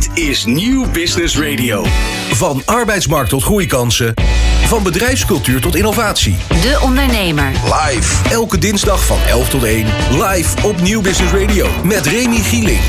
Dit is Nieuw Business Radio. Van arbeidsmarkt tot groeikansen. Van bedrijfscultuur tot innovatie. De Ondernemer. Live. Elke dinsdag van 11 tot 1. Live op Nieuw Business Radio. Met Remy Gieling.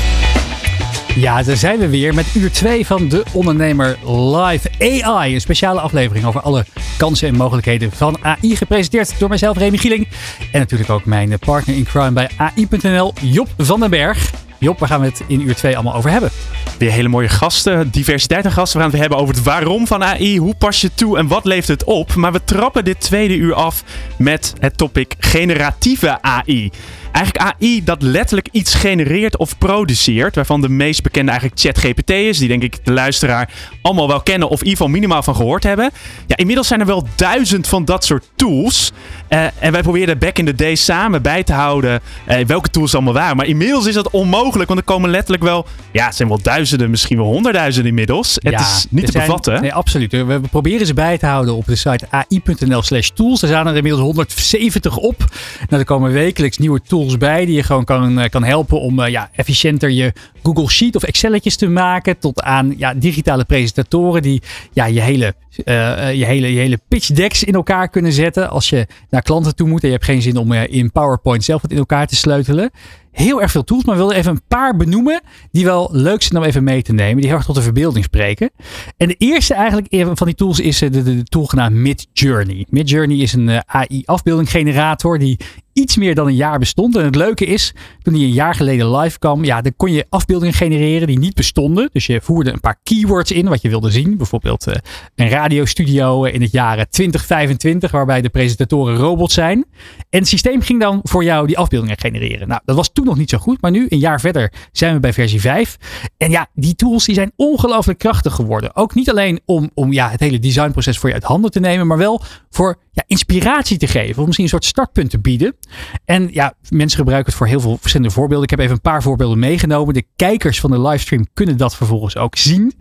Ja, daar zijn we weer met uur 2 van De Ondernemer Live AI. Een speciale aflevering over alle kansen en mogelijkheden van AI. Gepresenteerd door mijzelf, Remy Gieling. En natuurlijk ook mijn partner in crime bij AI.nl, Job van den Berg. Job, waar gaan we het in uur 2 allemaal over hebben? Weer hele mooie gasten, diversiteit aan gasten. We gaan het hebben over het waarom van AI, hoe pas je toe en wat levert het op. Maar we trappen dit tweede uur af met het topic generatieve AI. Eigenlijk AI dat letterlijk iets genereert of produceert. Waarvan de meest bekende eigenlijk ChatGPT is. Die denk ik de luisteraar allemaal wel kennen of in ieder geval minimaal van gehoord hebben. Ja, inmiddels zijn er wel duizend van dat soort tools. Uh, en wij probeerden back in the day samen bij te houden uh, welke tools allemaal waren. Maar inmiddels is dat onmogelijk, want er komen letterlijk wel, ja, het zijn wel duizenden, misschien wel honderdduizenden inmiddels. Het is niet te zijn, bevatten. Nee, absoluut. We proberen ze bij te houden op de site ai.nl slash tools. Er staan er inmiddels 170 op. Nou, er komen wekelijks nieuwe tools bij die je gewoon kan, uh, kan helpen om ja, efficiënter je Google Sheet of Excelletjes te maken. Tot aan ja, digitale presentatoren die ja, je, hele, uh, je, hele, je hele pitch decks in elkaar kunnen zetten. Als je naar klanten toe moet en je hebt geen zin om in PowerPoint zelf wat in elkaar te sleutelen. Heel erg veel tools, maar we wilden even een paar benoemen die wel leuk zijn om even mee te nemen. Die heel erg tot de verbeelding spreken. En de eerste eigenlijk van die tools is de, de, de tool genaamd Midjourney. Midjourney is een uh, AI-afbeeldinggenerator die iets meer dan een jaar bestond. En het leuke is, toen die een jaar geleden live kwam, ja, dan kon je afbeeldingen genereren die niet bestonden. Dus je voerde een paar keywords in wat je wilde zien. Bijvoorbeeld uh, een radiostudio in het jaar 2025, waarbij de presentatoren robots zijn. En het systeem ging dan voor jou die afbeeldingen genereren. Nou, dat was toen nog niet zo goed, maar nu, een jaar verder, zijn we bij versie 5. En ja, die tools die zijn ongelooflijk krachtig geworden. Ook niet alleen om, om ja, het hele designproces voor je uit handen te nemen, maar wel voor ja, inspiratie te geven. Of misschien een soort startpunt te bieden. En ja, mensen gebruiken het voor heel veel verschillende voorbeelden. Ik heb even een paar voorbeelden meegenomen. De kijkers van de livestream kunnen dat vervolgens ook zien.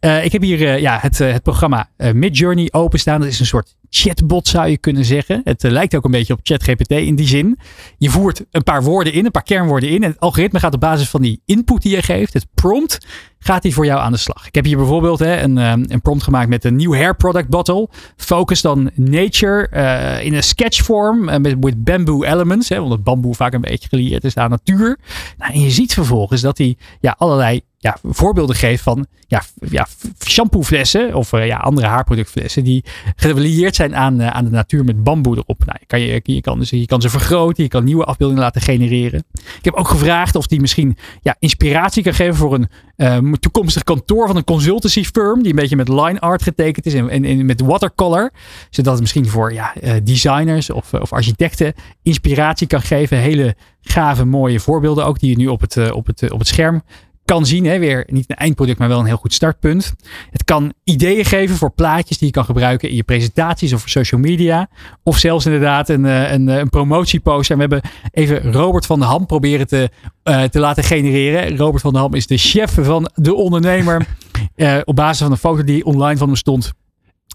Uh, ik heb hier uh, ja, het, uh, het programma Midjourney openstaan. Dat is een soort chatbot zou je kunnen zeggen. Het lijkt ook een beetje op ChatGPT in die zin. Je voert een paar woorden in, een paar kernwoorden in. En het algoritme gaat op basis van die input die je geeft, het prompt, gaat hij voor jou aan de slag. Ik heb hier bijvoorbeeld hè, een, een prompt gemaakt met een nieuw hair product bottle. Focused on nature uh, in een sketchvorm uh, met with bamboo elements. Hè, omdat bamboe vaak een beetje gelieerd is aan natuur. Nou, en je ziet vervolgens dat hij ja, allerlei ja, voorbeelden geeft van ja, ja, shampooflessen of uh, ja, andere haarproductflessen die gelieerd zijn aan, uh, aan de natuur met bamboe erop. Nou, je, kan, je, je, kan, je kan ze vergroten, je kan nieuwe afbeeldingen laten genereren. Ik heb ook gevraagd of die misschien ja, inspiratie kan geven voor een uh, toekomstig kantoor van een consultancy firm die een beetje met line art getekend is en, en, en met watercolor. Zodat het misschien voor ja, designers of, of architecten inspiratie kan geven. Hele gave, mooie voorbeelden ook die je nu op het, op het, op het scherm kan zien. Hè, weer niet een eindproduct, maar wel een heel goed startpunt. Het kan ideeën geven voor plaatjes die je kan gebruiken in je presentaties of voor social media. Of zelfs inderdaad een, een, een promotieposter. En we hebben even Robert van der Ham proberen te, uh, te laten genereren. Robert van der Ham is de chef van de ondernemer. Uh, op basis van een foto die online van hem stond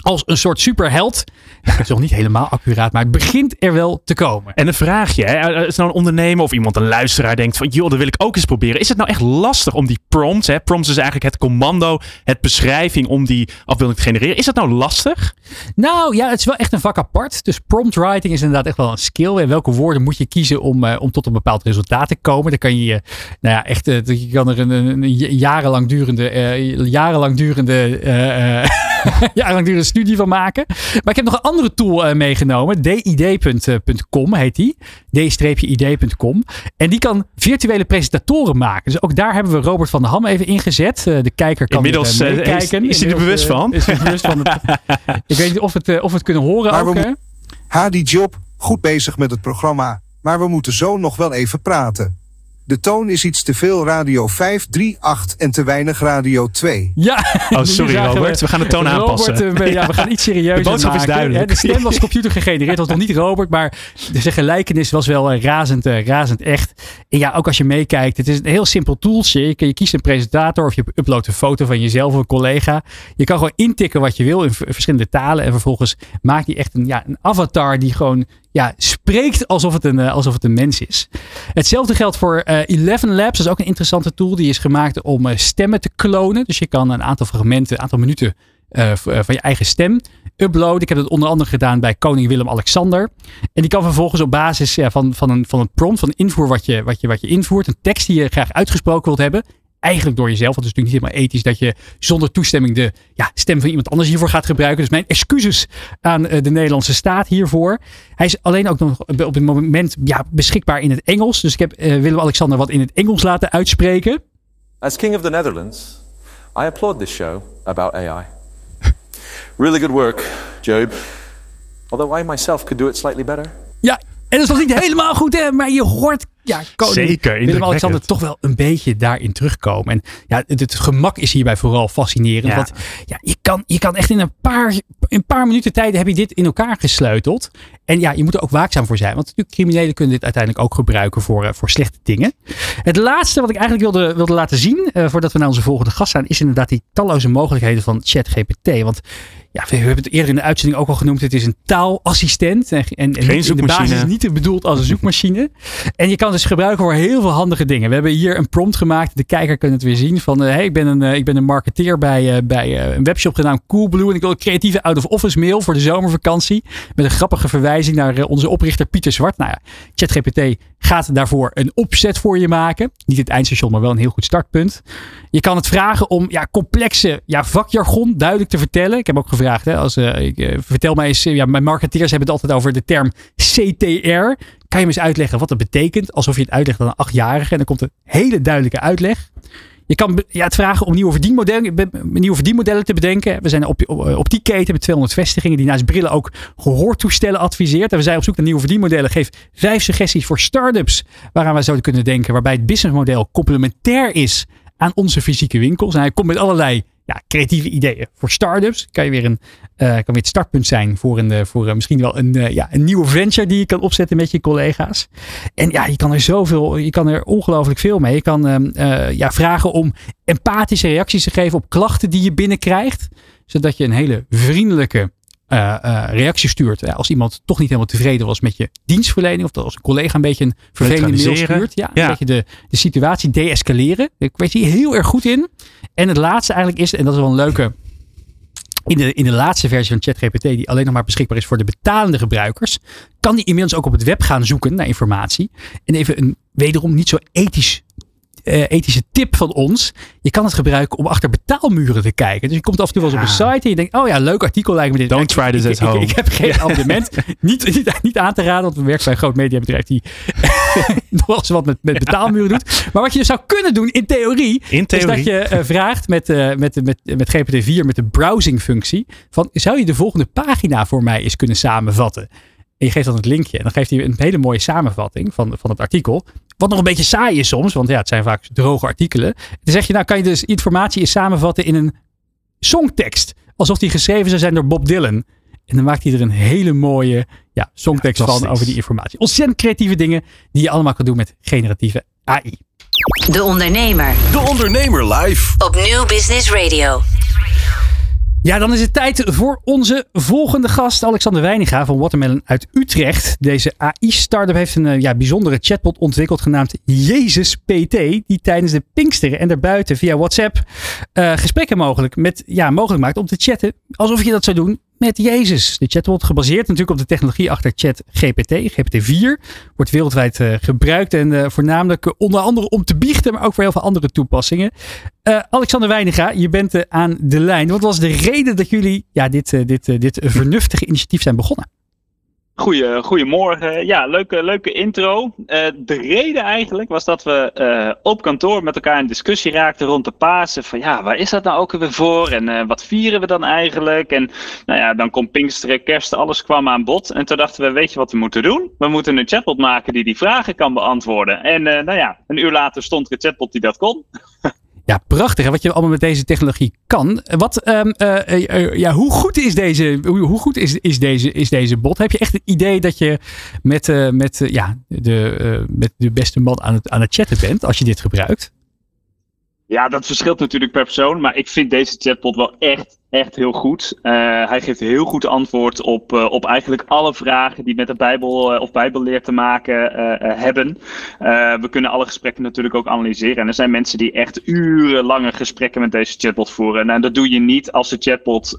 als een soort superheld. Nou, dat is nog niet helemaal accuraat, maar het begint er wel te komen. En een vraagje, hè? als nou een ondernemer of iemand, een luisteraar denkt van, joh, dat wil ik ook eens proberen. Is het nou echt lastig om die prompts, hè? prompts is eigenlijk het commando, het beschrijving om die afbeelding te genereren. Is dat nou lastig? Nou ja, het is wel echt een vak apart. Dus prompt writing is inderdaad echt wel een skill. En welke woorden moet je kiezen om, uh, om tot een bepaald resultaat te komen? Dan kan je, nou ja, echt, uh, je kan er een, een, een jarenlang durende, jarenlang durende, jarenlang studie van maken. Maar ik heb nog een andere tool uh, meegenomen. did.com heet die. d-id.com. En die kan virtuele presentatoren maken. Dus ook daar hebben we Robert van der Ham even ingezet. Uh, de kijker kan Inmiddels er, uh, kijken. Is, is hij er bewust van? Is hij bewust van het, ik weet niet of, het, of we het kunnen horen maar ook. We, Hadi Job, goed bezig met het programma. Maar we moeten zo nog wel even praten. De toon is iets te veel radio 5, 3, 8 en te weinig radio 2. Ja. Oh, sorry Robert. We gaan de toon Robert, aanpassen. Uh, ja, we gaan iets serieuzer De boodschap maken. is duidelijk. De stem was computer gegenereerd. Dat was nog niet Robert. Maar de gelijkenis was wel uh, razend, uh, razend echt. En ja, ook als je meekijkt. Het is een heel simpel tooltje. Je, je kiest een presentator of je uploadt een foto van jezelf of een collega. Je kan gewoon intikken wat je wil in verschillende talen. En vervolgens maakt hij echt een, ja, een avatar die gewoon ja, spreekt alsof het, een, alsof het een mens is. Hetzelfde geldt voor Eleven Labs. Dat is ook een interessante tool. Die is gemaakt om stemmen te klonen. Dus je kan een aantal fragmenten, een aantal minuten van je eigen stem uploaden. Ik heb het onder andere gedaan bij koning Willem-Alexander. En die kan vervolgens op basis van, van, een, van een prompt, van een invoer wat je, wat, je, wat je invoert, een tekst die je graag uitgesproken wilt hebben, eigenlijk door jezelf. Want het is natuurlijk niet helemaal ethisch dat je zonder toestemming de ja, stem van iemand anders hiervoor gaat gebruiken. Dus mijn excuses aan uh, de Nederlandse staat hiervoor. Hij is alleen ook nog op het moment ja, beschikbaar in het Engels. Dus ik heb uh, Willem-Alexander wat in het Engels laten uitspreken. As King of the Netherlands, I applaud this show about AI. Really good work, Job. Although I myself could do it slightly better. Ja, en dat is nog niet helemaal goed, hè? Maar je hoort ja, Zeker, Willem-Alexander toch wel een beetje daarin terugkomen. En ja, het, het gemak is hierbij vooral fascinerend. Ja. Want ja, je, kan, je kan echt in een paar, in een paar minuten tijd heb je dit in elkaar gesleuteld. En ja, je moet er ook waakzaam voor zijn. Want natuurlijk, criminelen kunnen dit uiteindelijk ook gebruiken voor, uh, voor slechte dingen. Het laatste wat ik eigenlijk wilde, wilde laten zien, uh, voordat we naar onze volgende gast gaan, is inderdaad die talloze mogelijkheden van ChatGPT. Want ja, we hebben het eerder in de uitzending ook al genoemd. Het is een taalassistent. En, en, in de basis niet bedoeld als een zoekmachine. En je kan het dus gebruiken voor heel veel handige dingen. We hebben hier een prompt gemaakt. De kijker kan het weer zien. Van uh, hey, ik ben een, uh, ik ben een marketeer bij, uh, bij een webshop genaamd Coolblue. En ik wil een creatieve out-of-office mail voor de zomervakantie. Met een grappige verwijzing naar onze oprichter Pieter Zwart. Nou ja, ChatGPT gaat daarvoor een opzet voor je maken. Niet het eindstation, maar wel een heel goed startpunt. Je kan het vragen om ja, complexe ja, vakjargon duidelijk te vertellen. Ik heb ook gevraagd, hè, als, uh, ik, uh, vertel mij eens, ja, mijn marketeers hebben het altijd over de term CTR. Kan je me eens uitleggen wat dat betekent? Alsof je het uitlegt aan een achtjarige. En dan komt een hele duidelijke uitleg. Je kan ja, het vragen om nieuwe verdienmodellen, nieuwe verdienmodellen te bedenken. We zijn op, op, die keten met 200 vestigingen die naast brillen ook gehoortoestellen adviseert. En we zijn op zoek naar nieuwe verdienmodellen. Geef vijf suggesties voor start-ups waaraan wij zouden kunnen denken. Waarbij het businessmodel complementair is aan onze fysieke winkels. En hij komt met allerlei ja, creatieve ideeën. Voor start-ups kan je weer een, uh, kan weer het startpunt zijn voor, een, voor uh, misschien wel een, ja, een nieuwe venture die je kan opzetten met je collega's. En ja, je kan er zoveel, je kan er ongelooflijk veel mee. Je kan ja, vragen om empathische reacties te geven op klachten die je binnenkrijgt. Zodat je een hele vriendelijke uh, uh, reactie stuurt. Ja, als iemand toch niet helemaal tevreden was met je dienstverlening. Of als een collega een beetje een vervelende mail stuurt. Ja, ja. Een beetje de, de situatie deescaleren. Ik weet hier heel erg goed in. En het laatste eigenlijk is, en dat is wel een leuke... In de, in de laatste versie van ChatGPT, die alleen nog maar beschikbaar is voor de betalende gebruikers, kan die inmiddels ook op het web gaan zoeken naar informatie. En even een wederom niet zo ethisch uh, ethische tip van ons. Je kan het gebruiken om achter betaalmuren te kijken. Dus je komt af en toe wel eens op een site en je denkt, oh ja, leuk artikel lijkt me dit. Don't try this at home. Ik, ik, heb geen abonnement. niet, niet, niet aan te raden, want we werken bij een groot mediabedrijf die nog wel eens wat met, met betaalmuren doet. Maar wat je dus zou kunnen doen in theorie, in theorie. is dat je uh, vraagt met, uh, met, met, met GPT-4, met de browsing functie, van zou je de volgende pagina voor mij eens kunnen samenvatten? En je geeft dan het linkje. En dan geeft hij een hele mooie samenvatting van, van het artikel. Wat nog een beetje saai is soms, want ja, het zijn vaak droge artikelen. Dan zeg je, nou kan je dus informatie eens samenvatten in een songtekst. Alsof die geschreven zou zijn door Bob Dylan. En dan maakt hij er een hele mooie ja, songtekst ja, van over die informatie. Ontzettend creatieve dingen die je allemaal kan doen met generatieve AI. De Ondernemer. De Ondernemer live. Op Nieuw Business Radio. Ja, dan is het tijd voor onze volgende gast, Alexander Weiniga van Watermelon uit Utrecht. Deze AI-startup heeft een ja, bijzondere chatbot ontwikkeld genaamd Jezus PT, die tijdens de Pinksteren en daarbuiten via WhatsApp uh, gesprekken mogelijk, met, ja, mogelijk maakt om te chatten alsof je dat zou doen met Jezus. De chatbot gebaseerd natuurlijk op de technologie achter ChatGPT, GPT-4, wordt wereldwijd uh, gebruikt en uh, voornamelijk onder andere om te biechten, maar ook voor heel veel andere toepassingen. Alexander Weiniga, je bent aan de lijn. Wat was de reden dat jullie ja, dit, dit, dit vernuftige initiatief zijn begonnen? Goeie, goedemorgen. Ja, leuke, leuke intro. Uh, de reden eigenlijk was dat we uh, op kantoor met elkaar in discussie raakten rond de Pasen. Van ja, waar is dat nou ook weer voor? En uh, wat vieren we dan eigenlijk? En nou ja, dan komt Pinksteren, Kerst, alles kwam aan bod. En toen dachten we, weet je wat we moeten doen? We moeten een chatbot maken die die vragen kan beantwoorden. En nou ja, een uur later stond er een chatbot die dat kon. Ja, prachtig. Wat je allemaal met deze technologie kan. Wat, um, uh, uh, ja, hoe goed is deze, hoe, hoe, goed is, is, deze, is deze bot? Heb je echt het idee dat je met, uh, met, ja, de, met de beste man aan het, aan het chatten bent als je dit gebruikt? Ja, dat verschilt natuurlijk per persoon. Maar ik vind deze chatbot wel echt, echt heel goed. Uh, hij geeft heel goed antwoord op, uh, op eigenlijk alle vragen die met de Bijbel uh, of Bijbelleer te maken hebben. we kunnen alle gesprekken natuurlijk ook analyseren. En er zijn mensen die echt urenlange gesprekken met deze chatbot voeren. En dat doe je niet als de chatbot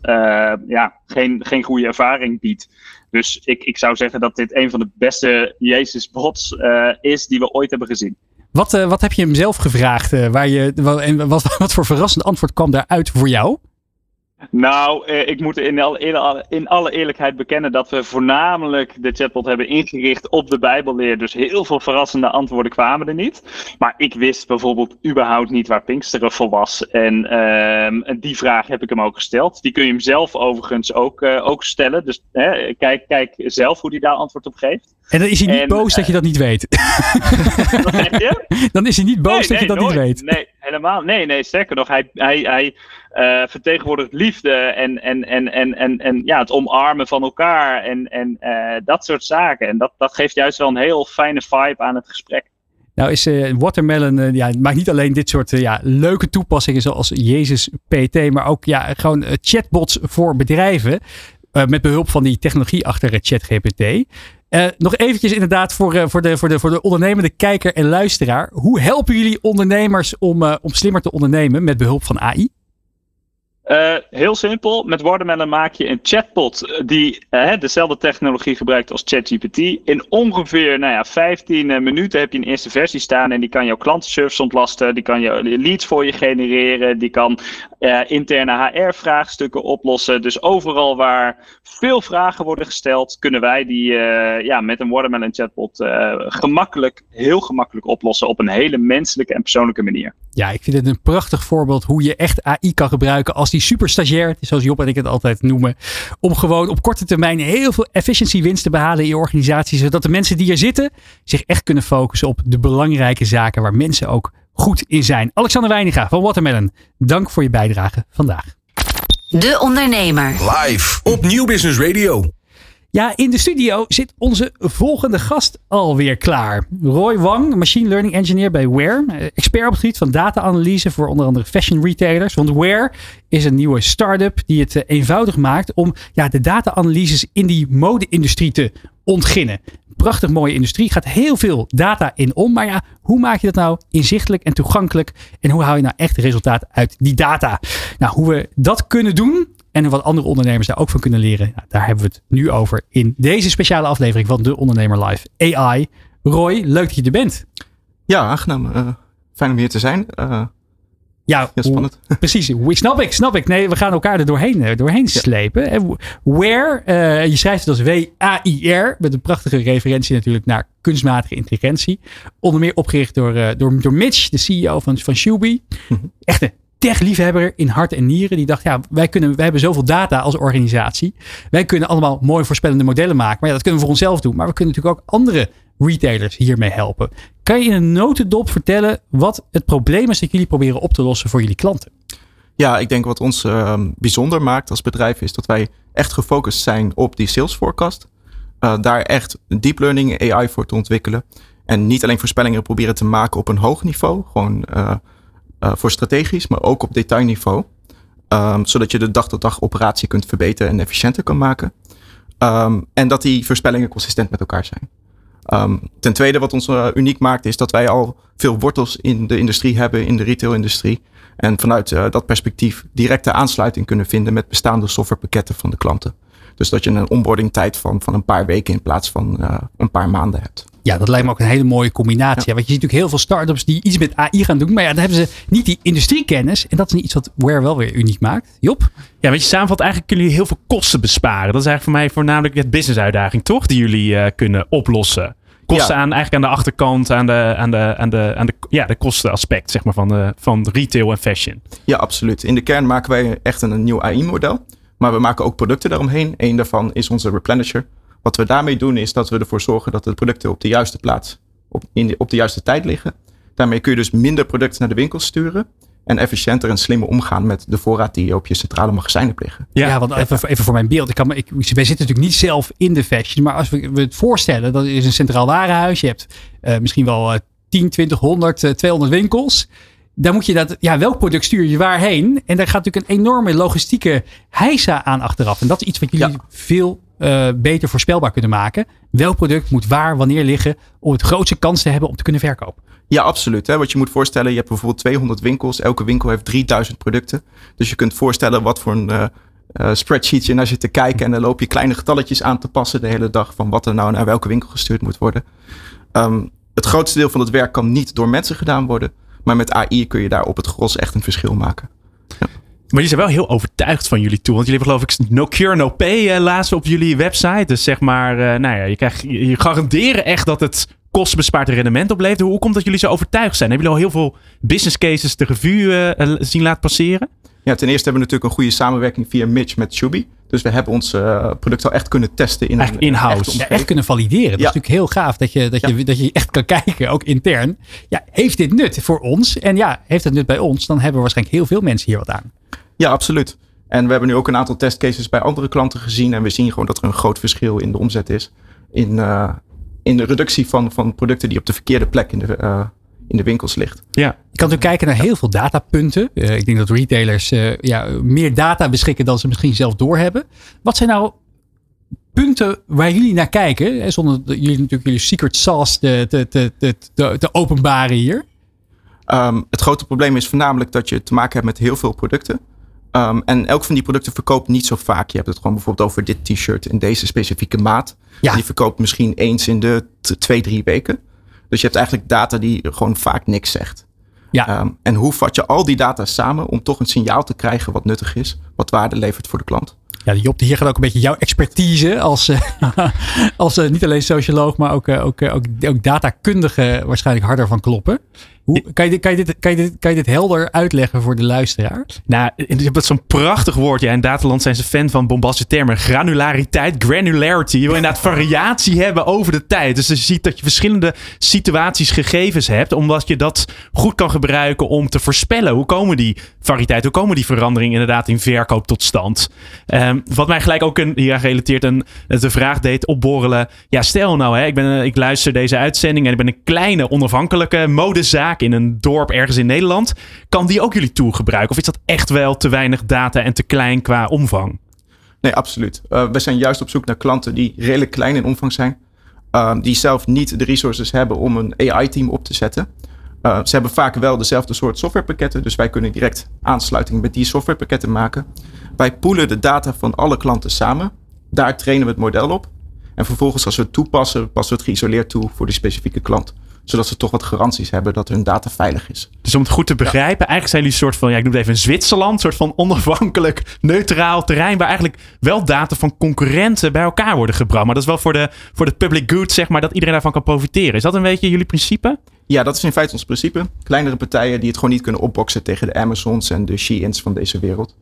ja, geen, geen goede ervaring biedt. Dus ik, ik zou zeggen dat dit een van de beste Jezus-bots is die we ooit hebben gezien. Wat, uh, wat heb je hem zelf gevraagd? Uh, waar je, en wat, wat voor verrassend antwoord kwam daaruit voor jou? Nou, eh, ik moet in, al, in, al, in, alle eerlijkheid bekennen dat we voornamelijk de chatbot hebben ingericht op de Bijbelleer. Dus heel veel verrassende antwoorden kwamen er niet. Maar ik wist bijvoorbeeld überhaupt niet waar Pinksteren voor was. En uh, die vraag heb ik hem ook gesteld. Die kun je hem zelf overigens ook, uh, ook stellen. Dus kijk, kijk zelf hoe hij daar antwoord op geeft. En dan is hij niet en, boos dat je dat niet weet. Wat zeg je? Dan is hij niet boos nee, dat je dat nooit. niet weet. Nee, helemaal. Nee, nee, sterker nog, hij, hij, hij uh, vertegenwoordigt liefde en, en, en, en, en, en ja, het omarmen van elkaar en, en uh, dat soort zaken. En dat, dat geeft juist wel een heel fijne vibe aan het gesprek. Nou is uh, Watermelon, ja, maakt niet alleen dit soort ja, leuke toepassingen zoals Jezus PT, maar ook ja, gewoon chatbots voor bedrijven. met behulp van die technologie achter ChatGPT. Uh, nog eventjes inderdaad voor, uh, voor, de, voor, de, voor de ondernemende kijker en luisteraar. Hoe helpen jullie ondernemers om, uh, om slimmer te ondernemen met behulp van AI? Uh, heel simpel. Met Watermelon maak je een chatbot die uh, dezelfde technologie gebruikt als ChatGPT. In ongeveer nou ja, 15 uh, minuten heb je een eerste versie staan en die kan jouw klantenservice ontlasten. Die kan je leads voor je genereren. Die kan interne HR-vraagstukken oplossen. Dus overal waar veel vragen worden gesteld, kunnen wij die ja, met een Watermelon chatbot gemakkelijk, heel gemakkelijk oplossen op een hele menselijke en persoonlijke manier. Ja, ik vind het een prachtig voorbeeld hoe je echt AI kan gebruiken als die super stagiair, zoals Job en ik het altijd noemen, om gewoon op korte termijn heel veel efficiency winst te behalen in je organisatie, zodat de mensen die er zitten zich echt kunnen focussen op de belangrijke zaken waar mensen ook goed in zijn. Alexander Weiniga van Watermelon, dank voor je bijdrage vandaag. De Ondernemer. Live op Nieuw Business Radio. Ja, in de studio zit onze volgende gast alweer klaar. Roy Wang, machine learning engineer bij Ware. Expert op het gebied van data-analyse voor onder andere fashion retailers. Want Ware is een nieuwe start-up die het eenvoudig maakt om ja, de data-analyses in die mode-industrie te ontginnen. Prachtig mooie industrie, gaat heel veel data in om. Maar ja, hoe maak je dat nou inzichtelijk en toegankelijk? En hoe haal je nou echt resultaat uit die data? Nou, hoe we dat kunnen doen, en wat andere ondernemers daar ook van kunnen leren. Nou, daar hebben we het nu over in deze speciale aflevering van De Ondernemer Live AI. Roy, leuk dat je er bent. Ja, aangenaam. Uh, fijn om hier te zijn. Uh, ja, spannend. Precies, snap ik, snap ik. Nee, we gaan elkaar er doorheen, doorheen slepen. Where, uh, je schrijft het als W-A-I-R, met een prachtige referentie natuurlijk naar kunstmatige intelligentie. Onder meer opgericht door, door, door Mitch, de CEO van, van Shubi. Mm-hmm. Echte tech-liefhebber in hart en nieren. Die dacht, ja, wij, kunnen, wij hebben zoveel data als organisatie. Wij kunnen allemaal mooi voorspellende modellen maken. Maar ja, dat kunnen we voor onszelf doen. Maar we kunnen natuurlijk ook andere retailers hiermee helpen. Kan je in een notendop vertellen wat het probleem is dat jullie proberen op te lossen voor jullie klanten? Ja, ik denk wat ons uh, bijzonder maakt als bedrijf is dat wij echt gefocust zijn op die sales forecast. Uh, daar echt deep learning AI voor te ontwikkelen. En niet alleen voorspellingen proberen te maken op een hoog niveau. Gewoon uh, voor strategisch, maar ook op detailniveau. Um, zodat je de dag-tot-dag operatie kunt verbeteren en efficiënter kan maken. Um, en dat die voorspellingen consistent met elkaar zijn. Um, ten tweede, wat ons uh, uniek maakt, is dat wij al veel wortels in de industrie hebben, in de retailindustrie. En vanuit uh, dat perspectief directe aansluiting kunnen vinden met bestaande softwarepakketten van de klanten. Dus dat je een onboarding tijd van, van een paar weken in plaats van een paar maanden hebt. Ja, dat lijkt me ook een hele mooie combinatie. Ja. Want je ziet natuurlijk heel veel start-ups die iets met AI gaan doen. Maar ja, dan hebben ze niet die industriekennis. En dat is niet iets wat Ware wel weer uniek maakt. Job? Ja, weet je, samenvat eigenlijk kunnen jullie heel veel kosten besparen. Dat is eigenlijk voor mij voornamelijk het business uitdaging, toch? Die jullie uh, kunnen oplossen. Kosten ja. aan eigenlijk aan de achterkant, aan de, aan de, aan de, aan de, ja, de kostenaspect zeg maar, van, de, van retail en fashion. Ja, absoluut. In de kern maken wij echt een, een nieuw AI-model. Maar we maken ook producten daaromheen. Eén daarvan is onze replenisher. Wat we daarmee doen is dat we ervoor zorgen dat de producten op de juiste plaats, op, in de, op de juiste tijd liggen. Daarmee kun je dus minder producten naar de winkel sturen. En efficiënter en slimmer omgaan met de voorraad die je op je centrale magazijn hebt liggen. Ja, ja want even, even voor mijn beeld. Ik kan, ik, wij zitten natuurlijk niet zelf in de fashion. Maar als we, we het voorstellen, dat is een centraal warenhuis. Je hebt uh, misschien wel uh, 10, 20, 100, uh, 200 winkels. dan moet je dat, ja, welk product stuur je waarheen? En daar gaat natuurlijk een enorme logistieke heisa aan achteraf. En dat is iets wat jullie veel uh, beter voorspelbaar kunnen maken. Welk product moet waar, wanneer liggen, om het grootste kans te hebben om te kunnen verkopen. Ja, absoluut. Hè. Wat je moet voorstellen, je hebt bijvoorbeeld 200 winkels. Elke winkel heeft 3000 producten. Dus je kunt voorstellen wat voor een uh, uh, spreadsheet je naar zit te kijken. En dan loop je kleine getalletjes aan te passen de hele dag. Van wat er nou naar welke winkel gestuurd moet worden. Um, het grootste deel van het werk kan niet door mensen gedaan worden. Maar met AI kun je daar op het gros echt een verschil maken. Ja. Maar je zijn wel heel overtuigd van jullie tool. Want jullie hebben geloof ik no cure, no pay uh, laatst op jullie website. Dus zeg maar, uh, nou ja, je, krijgt, je garanderen echt dat het kostenbespaard rendement oplevert. Hoe komt dat jullie zo overtuigd zijn? Hebben jullie al heel veel business cases de revue uh, zien laten passeren? Ja, ten eerste hebben we natuurlijk een goede samenwerking via Mitch met Shubi. Dus we hebben ons uh, product al echt kunnen testen in echt in-house. Ja, echt kunnen valideren. Dat ja. is natuurlijk heel gaaf dat je, dat, ja. je, dat je echt kan kijken, ook intern. Ja, heeft dit nut voor ons? En ja, heeft het nut bij ons? Dan hebben waarschijnlijk heel veel mensen hier wat aan. Ja, absoluut. En we hebben nu ook een aantal testcases bij andere klanten gezien. En we zien gewoon dat er een groot verschil in de omzet is. In, uh, in de reductie van, van producten die op de verkeerde plek in de, uh, in de winkels ligt. Ja. Je kan natuurlijk kijken naar heel veel datapunten. Uh, ik denk dat retailers ja, meer data beschikken dan ze misschien zelf doorhebben. Wat zijn nou punten waar jullie naar kijken? Hè, zonder jullie natuurlijk jullie secret sauce te, te, te, te, te openbaren hier. Um, het grote probleem is voornamelijk dat je te maken hebt met heel veel producten. Um, en elk van die producten verkoopt niet zo vaak. Je hebt het gewoon bijvoorbeeld over dit t-shirt in deze specifieke maat. Ja. Die verkoopt misschien eens in de twee, drie weken. Dus je hebt eigenlijk data die gewoon vaak niks zegt. Ja. Um, en hoe vat je al die data samen om toch een signaal te krijgen wat nuttig is, wat waarde levert voor de klant? Ja, Job, hier gaat ook een beetje jouw expertise als, uh, als uh, niet alleen socioloog, maar ook, uh, ook, ook, ook datakundige waarschijnlijk harder van kloppen. Hoe, kan, je dit, kan, je dit, kan, je dit, kan je dit helder uitleggen voor de luisteraar? Nou, je hebt zo'n prachtig woord. Ja, in Dataland zijn ze fan van bombastische termen. Granulariteit, granularity. Je wil inderdaad variatie hebben over de tijd. Dus je ziet dat je verschillende situaties gegevens hebt. Omdat je dat goed kan gebruiken om te voorspellen. Hoe komen die variëteit, hoe komen die veranderingen inderdaad in verkoop tot stand? Um, wat mij gelijk ook een, hier gerelateerd een, de vraag deed opborrelen. Ja, stel nou, hè, ik, ben, ik luister deze uitzending en ik ben een kleine onafhankelijke modezaak in een dorp ergens in Nederland. Kan die ook jullie tool gebruiken? Of is dat echt wel te weinig data en te klein qua omvang? Nee, absoluut. Uh, we zijn juist op zoek naar klanten die redelijk klein in omvang zijn. Uh, die zelf niet de resources hebben om een AI-team op te zetten. Uh, ze hebben vaak wel dezelfde soort softwarepakketten. Dus wij kunnen direct aansluiting met die softwarepakketten maken. Wij poelen de data van alle klanten samen. Daar trainen we het model op. En vervolgens als we het toepassen, passen we het geïsoleerd toe voor die specifieke klant zodat ze toch wat garanties hebben dat hun data veilig is. Dus om het goed te begrijpen, eigenlijk zijn jullie een soort van, ja, ik noem het even een Zwitserland, een soort van onafhankelijk, neutraal terrein waar eigenlijk wel data van concurrenten bij elkaar worden gebracht. Maar dat is wel voor de, voor de public good, zeg maar, dat iedereen daarvan kan profiteren. Is dat een beetje jullie principe? Ja, dat is in feite ons principe. Kleinere partijen die het gewoon niet kunnen opboksen tegen de Amazons en de Sheins van deze wereld.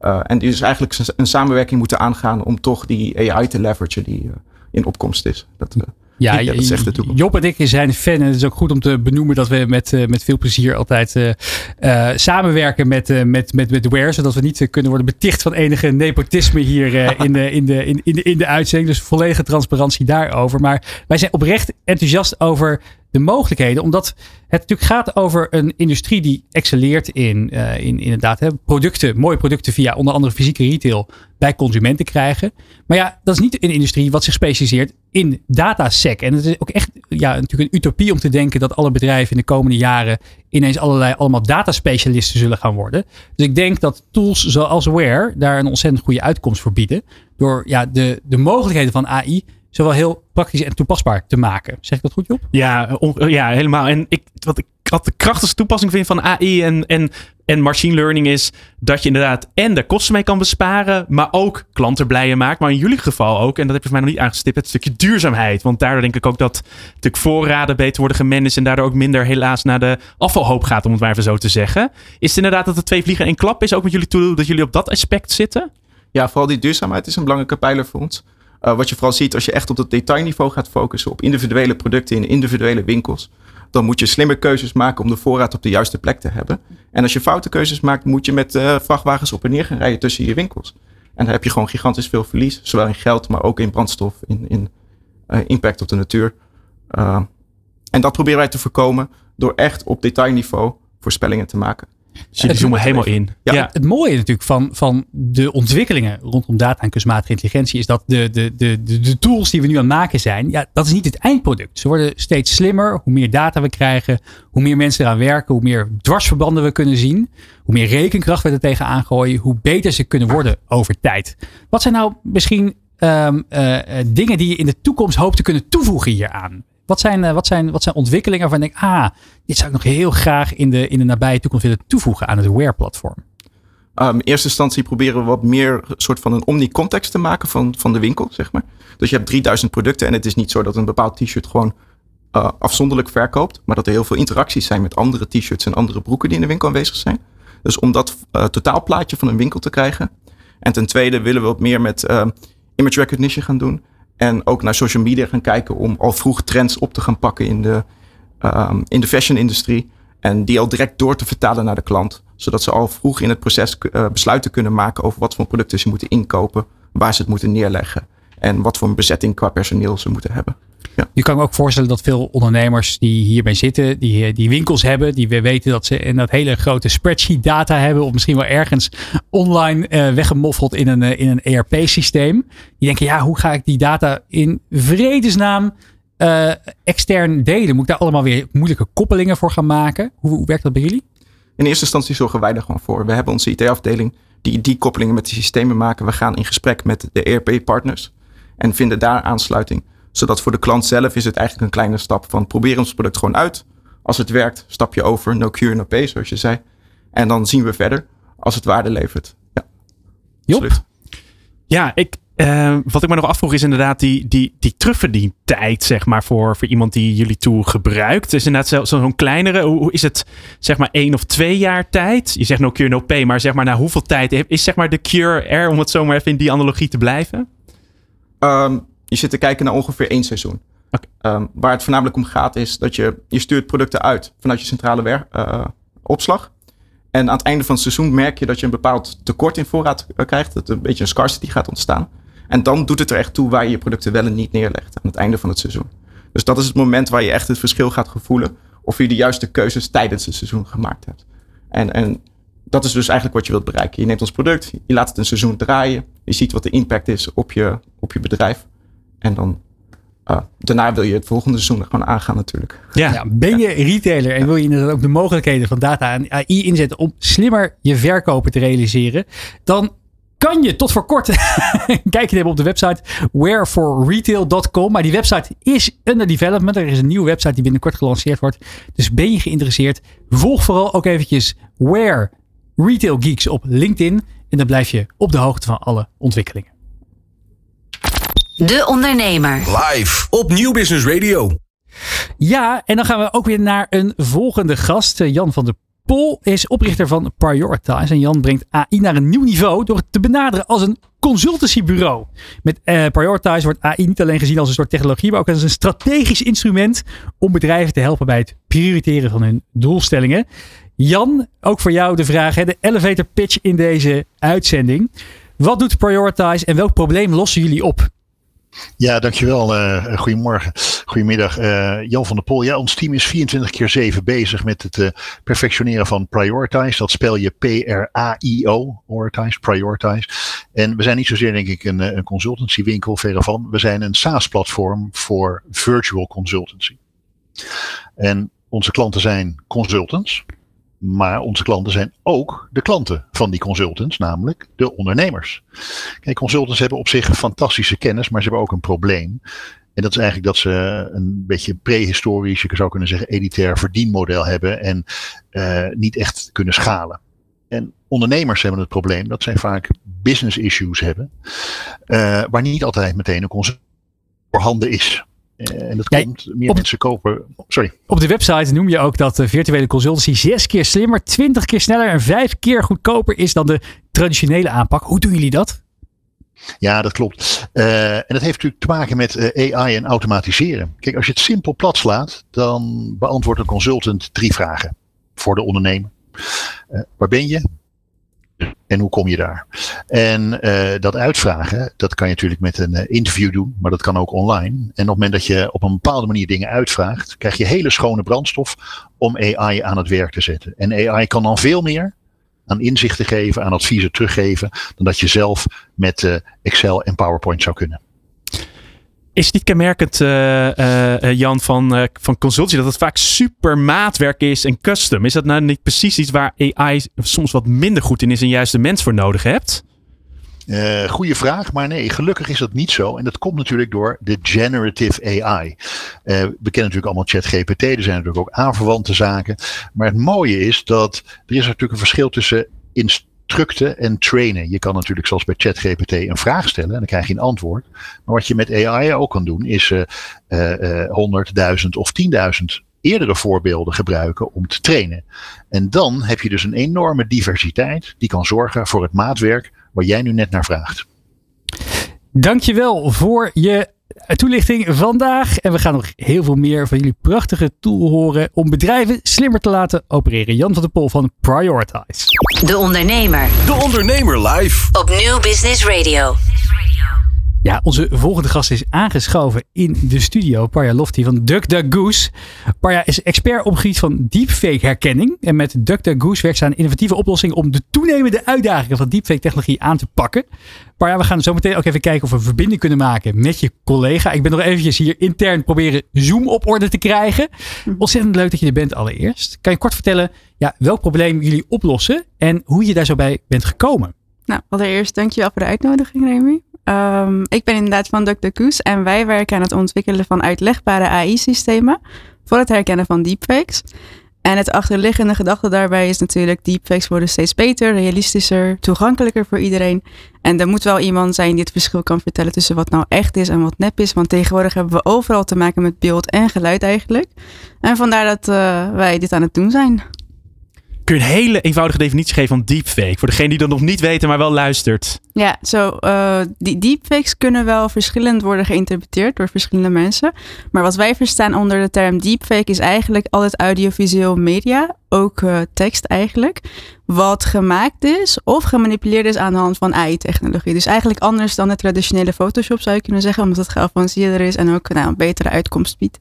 Uh, en die dus eigenlijk een samenwerking moeten aangaan om toch die AI te leveragen die uh, in opkomst is. Dat, uh, ja, ja, dat zegt de Job en ik zijn fan. En het is ook goed om te benoemen dat we met, uh, met veel plezier altijd uh, uh, samenwerken met, met, met, met Ware. Zodat we niet kunnen worden beticht van enige nepotisme hier in, de, in, de, in, in, de, in de uitzending. Dus volledige transparantie daarover. Maar wij zijn oprecht enthousiast over de mogelijkheden. Omdat het natuurlijk gaat over een industrie die excelleert in, uh, in inderdaad producten, mooie producten via onder andere fysieke retail bij consumenten krijgen. Maar ja, dat is niet een industrie wat zich specialiseert in datasec. En het is ook echt ja, natuurlijk een utopie om te denken dat alle bedrijven in de komende jaren ineens allerlei allemaal dataspecialisten zullen gaan worden. Dus ik denk dat tools zoals Ware daar een ontzettend goede uitkomst voor bieden. Door ja, de, de mogelijkheden van AI zowel heel praktisch en toepasbaar te maken. Zeg ik dat goed, Job? Ja, ja helemaal. En ik, wat ik wat de krachtigste toepassing vind van AI en, en, en machine learning is dat je inderdaad en de kosten mee kan besparen, maar ook klanten blijer maakt. Maar in jullie geval ook, en dat heb je voor mij nog niet aangestipt, het stukje duurzaamheid. Want daardoor denk ik ook dat natuurlijk voorraden beter worden gemanaged en daardoor ook minder helaas naar de afvalhoop gaat, om het maar even zo te zeggen. Is het inderdaad dat de twee vliegen in één klap is, ook met jullie toe, dat jullie op dat aspect zitten? Ja, vooral die duurzaamheid is een belangrijke pijler voor ons. Uh, wat je vooral ziet als je echt op het detailniveau gaat focussen op individuele producten in individuele winkels. Dan moet je slimme keuzes maken om de voorraad op de juiste plek te hebben. En als je foute keuzes maakt, moet je met uh, vrachtwagens op en neer gaan rijden tussen je winkels. En dan heb je gewoon gigantisch veel verlies. Zowel in geld, maar ook in brandstof, in, in uh, impact op de natuur. en dat proberen wij te voorkomen door echt op detailniveau voorspellingen te maken. Dus jullie zoomen helemaal in. Ja. Ja. Het mooie natuurlijk van, van de ontwikkelingen rondom data en kunstmatige intelligentie is dat de, de, de, de, de tools die we nu aan het maken zijn, ja, dat is niet het eindproduct. Ze worden steeds slimmer. Hoe meer data we krijgen, hoe meer mensen eraan werken, hoe meer dwarsverbanden we kunnen zien, hoe meer rekenkracht we er tegenaan gooien, hoe beter ze kunnen worden over tijd. Wat zijn nou misschien ehm, eh, eh, dingen die je in de toekomst hoopt te kunnen toevoegen hieraan? Wat zijn, eh, wat, zijn, wat zijn ontwikkelingen waarvan ik denk, ah, dit zou ik nog heel graag in de, in de nabije toekomst willen toevoegen aan het Aware-platform? Um, in eerste instantie proberen we wat meer soort van een omni-context te maken van, van de winkel, zeg maar. Dus je hebt 3000 producten en het is niet zo dat een bepaald t-shirt gewoon uh, afzonderlijk verkoopt, maar dat er heel veel interacties zijn met andere t-shirts en andere broeken die in de winkel aanwezig zijn. Dus om dat uh, totaalplaatje van een winkel te krijgen. En ten tweede willen we wat meer met uh, image recognition gaan doen. En ook naar social media gaan kijken om al vroeg trends op te gaan pakken in de, um, in de fashion-industrie. En die al direct door te vertalen naar de klant. Zodat ze al vroeg in het proces uh, besluiten kunnen maken over wat voor producten ze moeten inkopen. Waar ze het moeten neerleggen. En wat voor een bezetting qua personeel ze moeten hebben. Ja. Je kan me ook voorstellen dat veel ondernemers die hierbij zitten, die, die winkels hebben, die we weten dat ze in dat hele grote spreadsheet data hebben, of misschien wel ergens online uh, weggemoffeld in een, in een ERP-systeem. Die denken, ja, hoe ga ik die data in vredesnaam uh, extern delen? Moet ik daar allemaal weer moeilijke koppelingen voor gaan maken? Hoe, hoe werkt dat bij jullie? In eerste instantie zorgen wij er gewoon voor. We hebben onze IT-afdeling die die koppelingen met die systemen maken. We gaan in gesprek met de ERP-partners en vinden daar aansluiting zodat voor de klant zelf is het eigenlijk een kleine stap van probeer ons product gewoon uit. Als het werkt, stap je over, no cure, no pay, zoals je zei. En dan zien we verder als het waarde levert. Ja, absoluut. Ja, ik, uh, wat ik me nog afvroeg is inderdaad die, die, die terugverdientijd, zeg maar, voor, voor iemand die jullie tool gebruikt. Dus inderdaad zo'n zo kleinere, hoe, hoe, is het, zeg maar, één of twee jaar tijd? Je zegt no cure, no pay, maar zeg maar, na hoeveel tijd is zeg maar de cure er, om het zomaar even in die analogie te blijven? Um, je zit te kijken naar ongeveer één seizoen. Okay. Um, waar het voornamelijk om gaat is dat je, je stuurt producten uit vanuit je centrale wer, uh, opslag. En aan het einde van het seizoen merk je dat je een bepaald tekort in voorraad uh, krijgt. Dat een beetje een scarcity gaat ontstaan. En dan doet het er echt toe waar je je producten wel en niet neerlegt aan het einde van het seizoen. Dus dat is het moment waar je echt het verschil gaat gevoelen. Of je de juiste keuzes tijdens het seizoen gemaakt hebt. En, en dat is dus eigenlijk wat je wilt bereiken. Je neemt ons product, je laat het een seizoen draaien. Je ziet wat de impact is op je, op je bedrijf. En dan uh, daarna wil je het volgende seizoen gewoon aangaan natuurlijk. Ja. ja ben je retailer en wil je inderdaad ook de mogelijkheden van data en AI inzetten om slimmer je verkopen te realiseren, dan kan je tot voor kort kijken hebben op de website whereforretail.com. Maar die website is under development. Er is een nieuwe website die binnenkort gelanceerd wordt. Dus ben je geïnteresseerd? Volg vooral ook eventjes Where Retail Geeks op LinkedIn. En dan blijf je op de hoogte van alle ontwikkelingen. De Ondernemer. Live op Nieuw Business Radio. Ja, en dan gaan we ook weer naar een volgende gast. Jan van der Pol is oprichter van Prioritize. En Jan brengt AI naar een nieuw niveau door het te benaderen als een consultancybureau. Met uh, Prioritize wordt AI niet alleen gezien als een soort technologie, maar ook als een strategisch instrument om bedrijven te helpen bij het prioriteren van hun doelstellingen. Jan, ook voor jou de vraag, hè, de elevator pitch in deze uitzending. Wat doet Prioritize en welk probleem lossen jullie op? Ja, dankjewel. Uh, goedemorgen. Goedemiddag. Uh, Jan van der Pol. Ja, ons team is 24 keer 7 bezig met het uh, perfectioneren van Prioritize. Dat spel je P-R-A-I-O. Prioritize, Prioritize. En we zijn niet zozeer, denk ik, een, een consultancywinkel, verre van. We zijn een SaaS-platform voor virtual consultancy. En onze klanten zijn consultants. Maar onze klanten zijn ook de klanten van die consultants, namelijk de ondernemers. Kijk, consultants hebben op zich fantastische kennis, maar ze hebben ook een probleem. En dat is eigenlijk dat ze een beetje prehistorisch, je zou kunnen zeggen, elitair verdienmodel hebben en uh, niet echt kunnen schalen. En ondernemers hebben het probleem dat zij vaak business issues hebben, uh, waar niet altijd meteen een consultant voorhanden is. En dat komt, meer op- mensen kopen. Sorry. Op de website noem je ook dat de virtuele consultancy zes keer slimmer, twintig keer sneller en vijf keer goedkoper is dan de traditionele aanpak. Hoe doen jullie dat? Ja, dat klopt. Eh, en dat heeft natuurlijk te maken met eh, AI en automatiseren. Kijk, als je het simpel plat slaat, dan beantwoordt een consultant drie vragen voor de ondernemer. Eh, waar ben je? En hoe kom je daar? En uh, dat uitvragen, dat kan je natuurlijk met een uh, interview doen, maar dat kan ook online. En op het moment dat je op een bepaalde manier dingen uitvraagt, krijg je hele schone brandstof om AI aan het werk te zetten. En AI kan dan veel meer aan inzichten geven, aan adviezen teruggeven, dan dat je zelf met uh, Excel en PowerPoint zou kunnen. Is niet kenmerkend, uh, uh, Jan, van, van consultie, dat het vaak super maatwerk is en custom? Is dat nou niet precies iets waar AI soms wat minder goed in is en juist de mens voor nodig hebt? Uh, goeie vraag, maar nee, gelukkig is dat niet zo. En dat komt natuurlijk door de generative AI. We kennen natuurlijk allemaal ChatGPT, er zijn natuurlijk ook aanverwante zaken. Maar het mooie is dat er is natuurlijk een verschil tussen instructen en trainen. Je kan natuurlijk zoals bij ChatGPT een vraag stellen en dan krijg je een antwoord. Maar wat je met AI ook kan doen is uh, 100, 1000 of 10.000 eerdere voorbeelden gebruiken om te trainen. En dan heb je dus een enorme diversiteit die kan zorgen voor het maatwerk waar jij nu net naar vraagt. Dankjewel voor je toelichting vandaag. En we gaan nog heel veel meer van jullie prachtige tool horen om bedrijven slimmer te laten opereren. Jan van der Pol van Prioritize. De Ondernemer. De Ondernemer live. Op Nieuw Business Radio. Ja, onze volgende gast is aangeschoven in de studio. Parja Lofty van DuckDuckGoose. Parja is expert op het gebied van deepfake herkenning. En met DuckDuckGoose werkt ze aan innovatieve oplossingen om de toenemende uitdagingen van deepfake technologie aan te pakken. Parja, we gaan zo meteen ook even kijken of we een verbinding kunnen maken met je collega. Ik ben nog eventjes hier intern proberen Zoom op orde te krijgen. Ontzettend leuk dat je er bent allereerst. Kan je kort vertellen ja, welk probleem jullie oplossen en hoe je daar zo bij bent gekomen? Nou, allereerst dankjewel voor de uitnodiging, Remy. Um, ik ben inderdaad van DuckDuckGoose en wij werken aan het ontwikkelen van uitlegbare AI-systemen voor het herkennen van deepfakes. En het achterliggende gedachte daarbij is natuurlijk, deepfakes worden steeds beter, realistischer, toegankelijker voor iedereen. En er moet wel iemand zijn die het verschil kan vertellen tussen wat nou echt is en wat nep is. Want tegenwoordig hebben we overal te maken met beeld en geluid eigenlijk. En vandaar dat uh, wij dit aan het doen zijn. Kun je een hele eenvoudige definitie geven van deepfake? Voor degene die dat nog niet weten, maar wel luistert. Ja, zo uh, die deepfakes kunnen wel verschillend worden geïnterpreteerd door verschillende mensen. Maar wat wij verstaan onder de term deepfake is eigenlijk al het audiovisueel media, ook uh, tekst eigenlijk, wat gemaakt is of gemanipuleerd is aan de hand van AI-technologie. Dus eigenlijk anders dan de traditionele Photoshop zou je kunnen zeggen, omdat het geavanceerder is en ook nou, een betere uitkomst biedt.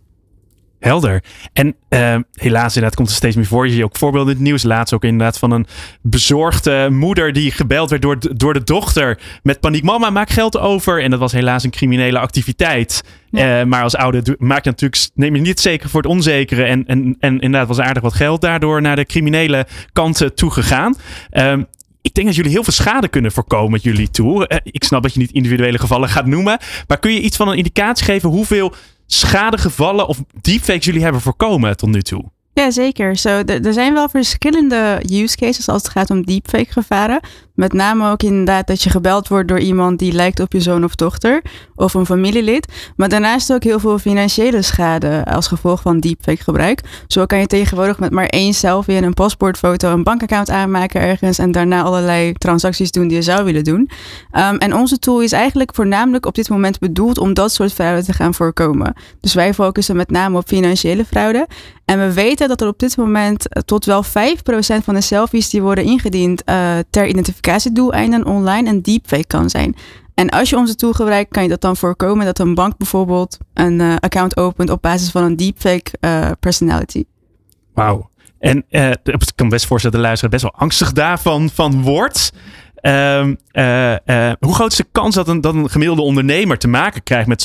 Helder. En uh, helaas inderdaad komt er steeds meer voor. Je ziet ook voorbeelden in het nieuws. Laatst ook inderdaad van een bezorgde moeder die gebeld werd door, door de dochter. Met paniek, mama maak geld over. En dat was helaas een criminele activiteit. Ja. Uh, maar als ouder maak je natuurlijk, neem je niet zeker voor het onzekere. En, en, en inderdaad was aardig wat geld daardoor naar de criminele kant toegegaan. Um, ik denk dat jullie heel veel schade kunnen voorkomen met jullie. Uh, ik snap dat je niet individuele gevallen gaat noemen. Maar kun je iets van een indicatie geven hoeveel schadegevallen of deepfakes jullie hebben voorkomen tot nu toe? Ja, zeker. So, er zijn wel verschillende use cases als het gaat om deepfake gevaren. Met name ook inderdaad dat je gebeld wordt door iemand die lijkt op je zoon of dochter of een familielid. Maar daarnaast ook heel veel financiële schade als gevolg van deepfake gebruik. Zo kan je tegenwoordig met maar één selfie en een paspoortfoto een bankaccount aanmaken ergens en daarna allerlei transacties doen die je zou willen doen. Um, en onze tool is eigenlijk voornamelijk op dit moment bedoeld om dat soort fraude te gaan voorkomen. Dus wij focussen met name op financiële fraude. En we weten dat er op dit moment tot wel 5% van de selfies die worden ingediend uh, ter identificatiedoeleinden online een deepfake kan zijn. En als je onze tool gebruikt, kan je dat dan voorkomen dat een bank bijvoorbeeld een uh, account opent op basis van een deepfake uh, personality. Wauw. En uh, ik kan best voorstellen de luisteraar best wel angstig daarvan van wordt. Um, uh, uh, hoe groot is de kans dat een, dat een gemiddelde ondernemer te maken krijgt met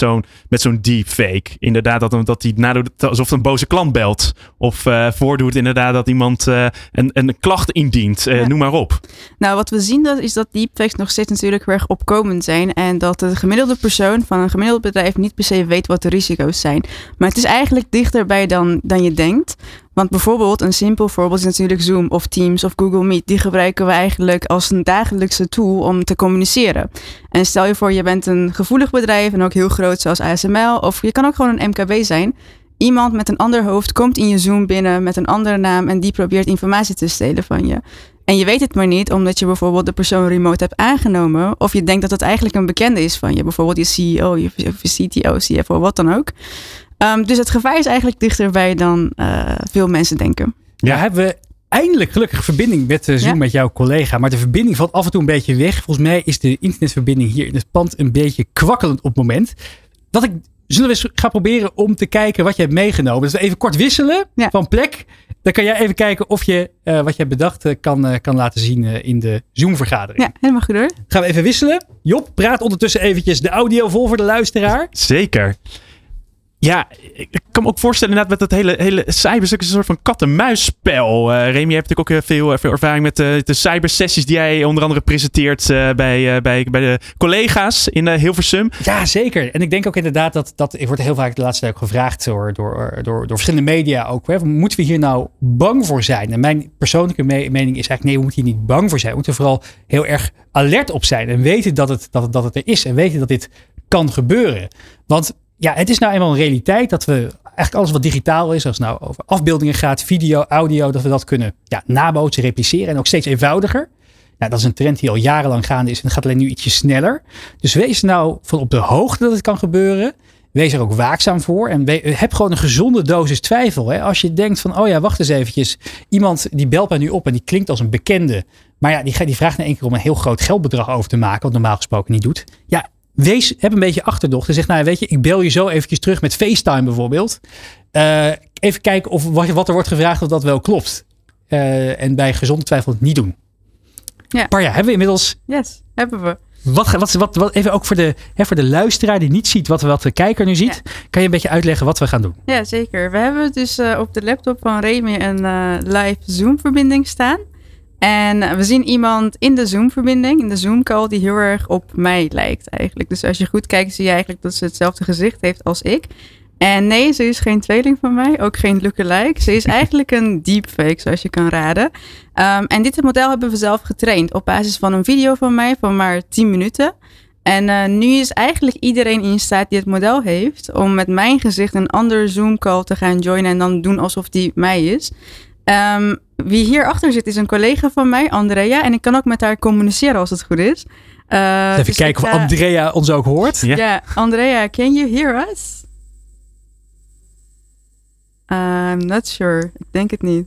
zo'n deepfake? Inderdaad, dat, dat hij nadoet alsof een boze klant belt. Of uh, voordoet inderdaad dat iemand een, een klacht indient. Ja. Noem maar op. Nou, wat we zien dat, is dat deepfakes nog steeds natuurlijk erg opkomend zijn. En dat de gemiddelde persoon van een gemiddeld bedrijf niet per se weet wat de risico's zijn. Maar het is eigenlijk dichterbij dan, dan je denkt. Want bijvoorbeeld, een simpel voorbeeld is natuurlijk Zoom of Teams of Google Meet. Die gebruiken we eigenlijk als een dagelijkse tool om te communiceren. En stel je voor, je bent een gevoelig bedrijf en ook heel groot zoals ASML. Of je kan ook gewoon een MKB zijn. Iemand met een ander hoofd komt in je Zoom binnen met een andere naam en die probeert informatie te stelen van je. En je weet het maar niet omdat je bijvoorbeeld de persoon remote hebt aangenomen. Of je denkt dat het eigenlijk een bekende is van je. Bijvoorbeeld je CEO, je CTO, CFO, wat dan ook. Um, dus het gevaar is eigenlijk dichterbij dan uh, veel mensen denken. Ja, hebben we eindelijk gelukkig verbinding met uh, Zoom Ja. met jouw collega. Maar de verbinding valt af en toe een beetje weg. Volgens mij is de internetverbinding hier in het pand een beetje kwakkelend op het moment. Wat ik, zullen we eens gaan proberen om te kijken wat je hebt meegenomen. Dus we even kort wisselen Ja. van plek. Dan kan jij even kijken of je eh, wat je hebt bedacht eh, kan, eh, kan laten zien eh, in de Zoom-vergadering. Ja, helemaal goed hoor. Gaan we even wisselen. Job, praat ondertussen eventjes de audio vol voor de luisteraar. Zeker. Ja, ik kan me ook voorstellen inderdaad met dat hele, hele cyberstuk is een soort van kat-en-muisspel. Eh Remy, je hebt natuurlijk ook eh, veel, eh, veel ervaring met de, de cybersessies die jij onder andere presenteert bij, bij, bij de collega's in Hilversum. Ja, zeker. En ik denk ook inderdaad dat, dat ik word heel vaak de laatste tijd ook gevraagd door, door, door, door verschillende media ook. Hè, moeten we hier nou bang voor zijn? En mijn persoonlijke me- mening is eigenlijk nee, we moeten hier niet bang voor zijn. We moeten vooral heel erg alert op zijn en weten dat het, dat dat het er is en weten dat dit kan gebeuren. Want ja, het is nou eenmaal een realiteit dat we eigenlijk alles wat digitaal is, als het nou over afbeeldingen gaat, video, audio, dat we dat kunnen ja, nabootsen, repliceren en ook steeds eenvoudiger. Nou, dat is een trend die al jarenlang gaande is en het gaat alleen nu ietsje sneller. Dus wees nou van op de hoogte dat het kan gebeuren. Wees er ook waakzaam voor en we- heb gewoon een gezonde dosis twijfel. Hè? Als je denkt van, oh ja, wacht eens eventjes. Iemand die belt mij nu op en die klinkt als een bekende. Maar ja, die, die vraagt in één keer om een heel groot geldbedrag over te maken. Wat normaal gesproken niet doet. Ja, wees, heb een beetje achterdocht. En zeg, nou weet je, ik bel je zo eventjes terug met FaceTime bijvoorbeeld. Eh, even kijken of wat, wat er wordt gevraagd of dat wel klopt. Eh, en bij gezonde twijfel het niet doen. Ja. Maar ja, hebben we inmiddels Yes, hebben we. wat, wat, wat, wat, even ook voor de, hè, voor de luisteraar die niet ziet wat, wat de kijker nu ziet. Kan je een beetje uitleggen wat we gaan doen? Ja, zeker. We hebben dus eh, op de laptop van Remy een live Zoom-verbinding staan. En we zien iemand in de Zoom-verbinding, in de Zoom-call, die heel erg op mij lijkt eigenlijk. Dus als je goed kijkt, zie je eigenlijk dat ze hetzelfde gezicht heeft als ik. En nee, ze is geen tweeling van mij, ook geen lookalike. Ze is eigenlijk een deepfake, zoals je kan raden. Ehm, en dit model hebben we zelf getraind op basis van een video van mij van maar 10 minuten. En eh, nu is eigenlijk iedereen in staat die het model heeft om met mijn gezicht een ander Zoom-call te gaan joinen en dan doen alsof die mij is. Ehm, wie hierachter zit is een collega van mij, Andrea. En ik kan ook met haar communiceren als het goed is. Eh, Even dus kijken ik of ga- Andrea ons ook hoort. ja. Andrea, can you hear us? I'm not sure. Ik denk het niet.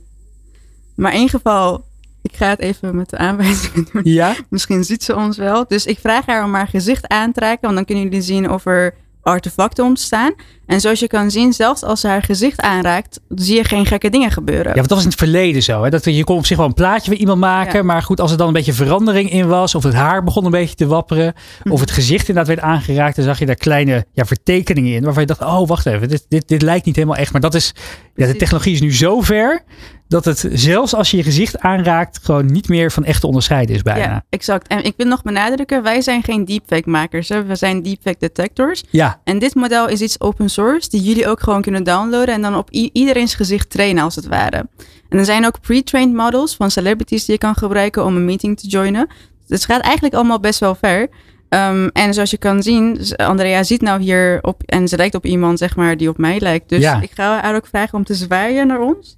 Maar in ieder geval, ik ga het even met de aanwijzingen doen. Ja? Misschien ziet ze ons wel. Dus ik vraag haar om haar gezicht aan te raken, want dan kunnen jullie zien of er artefacten ontstaan. En zoals je kan zien, zelfs als ze haar gezicht aanraakt, zie je geen gekke dingen gebeuren. Ja, want dat was in het verleden zo. Hè? Dat, je kon op zich wel een plaatje van iemand maken. Ja. Maar goed, als er dan een beetje verandering in was. Of het haar begon een beetje te wapperen. Mhm. Of het gezicht inderdaad werd aangeraakt. Dan zag je daar kleine ja, vertekeningen in. Waarvan je dacht, oh wacht even. Dit, dit, dit lijkt niet helemaal echt. Maar dat is, ja, de technologie is nu zo ver. Dat het zelfs als je je gezicht aanraakt. Gewoon niet meer van echt te onderscheiden is bijna. Ja, exact. En ik wil nog benadrukken, wij zijn geen deepfake makers. Hè? We zijn deepfake detectors. Ja, En dit model is iets open source die jullie ook gewoon kunnen downloaden en dan op iedereen's gezicht trainen als het ware. En er zijn ook pre-trained models van celebrities die je kan gebruiken om een meeting te joinen. Dus het gaat eigenlijk allemaal best wel ver. Ehm, en zoals je kan zien, Andrea ziet nou hier op en ze lijkt op iemand zeg maar die op mij lijkt. Dus Ja. ik ga haar ook vragen om te zwaaien naar ons.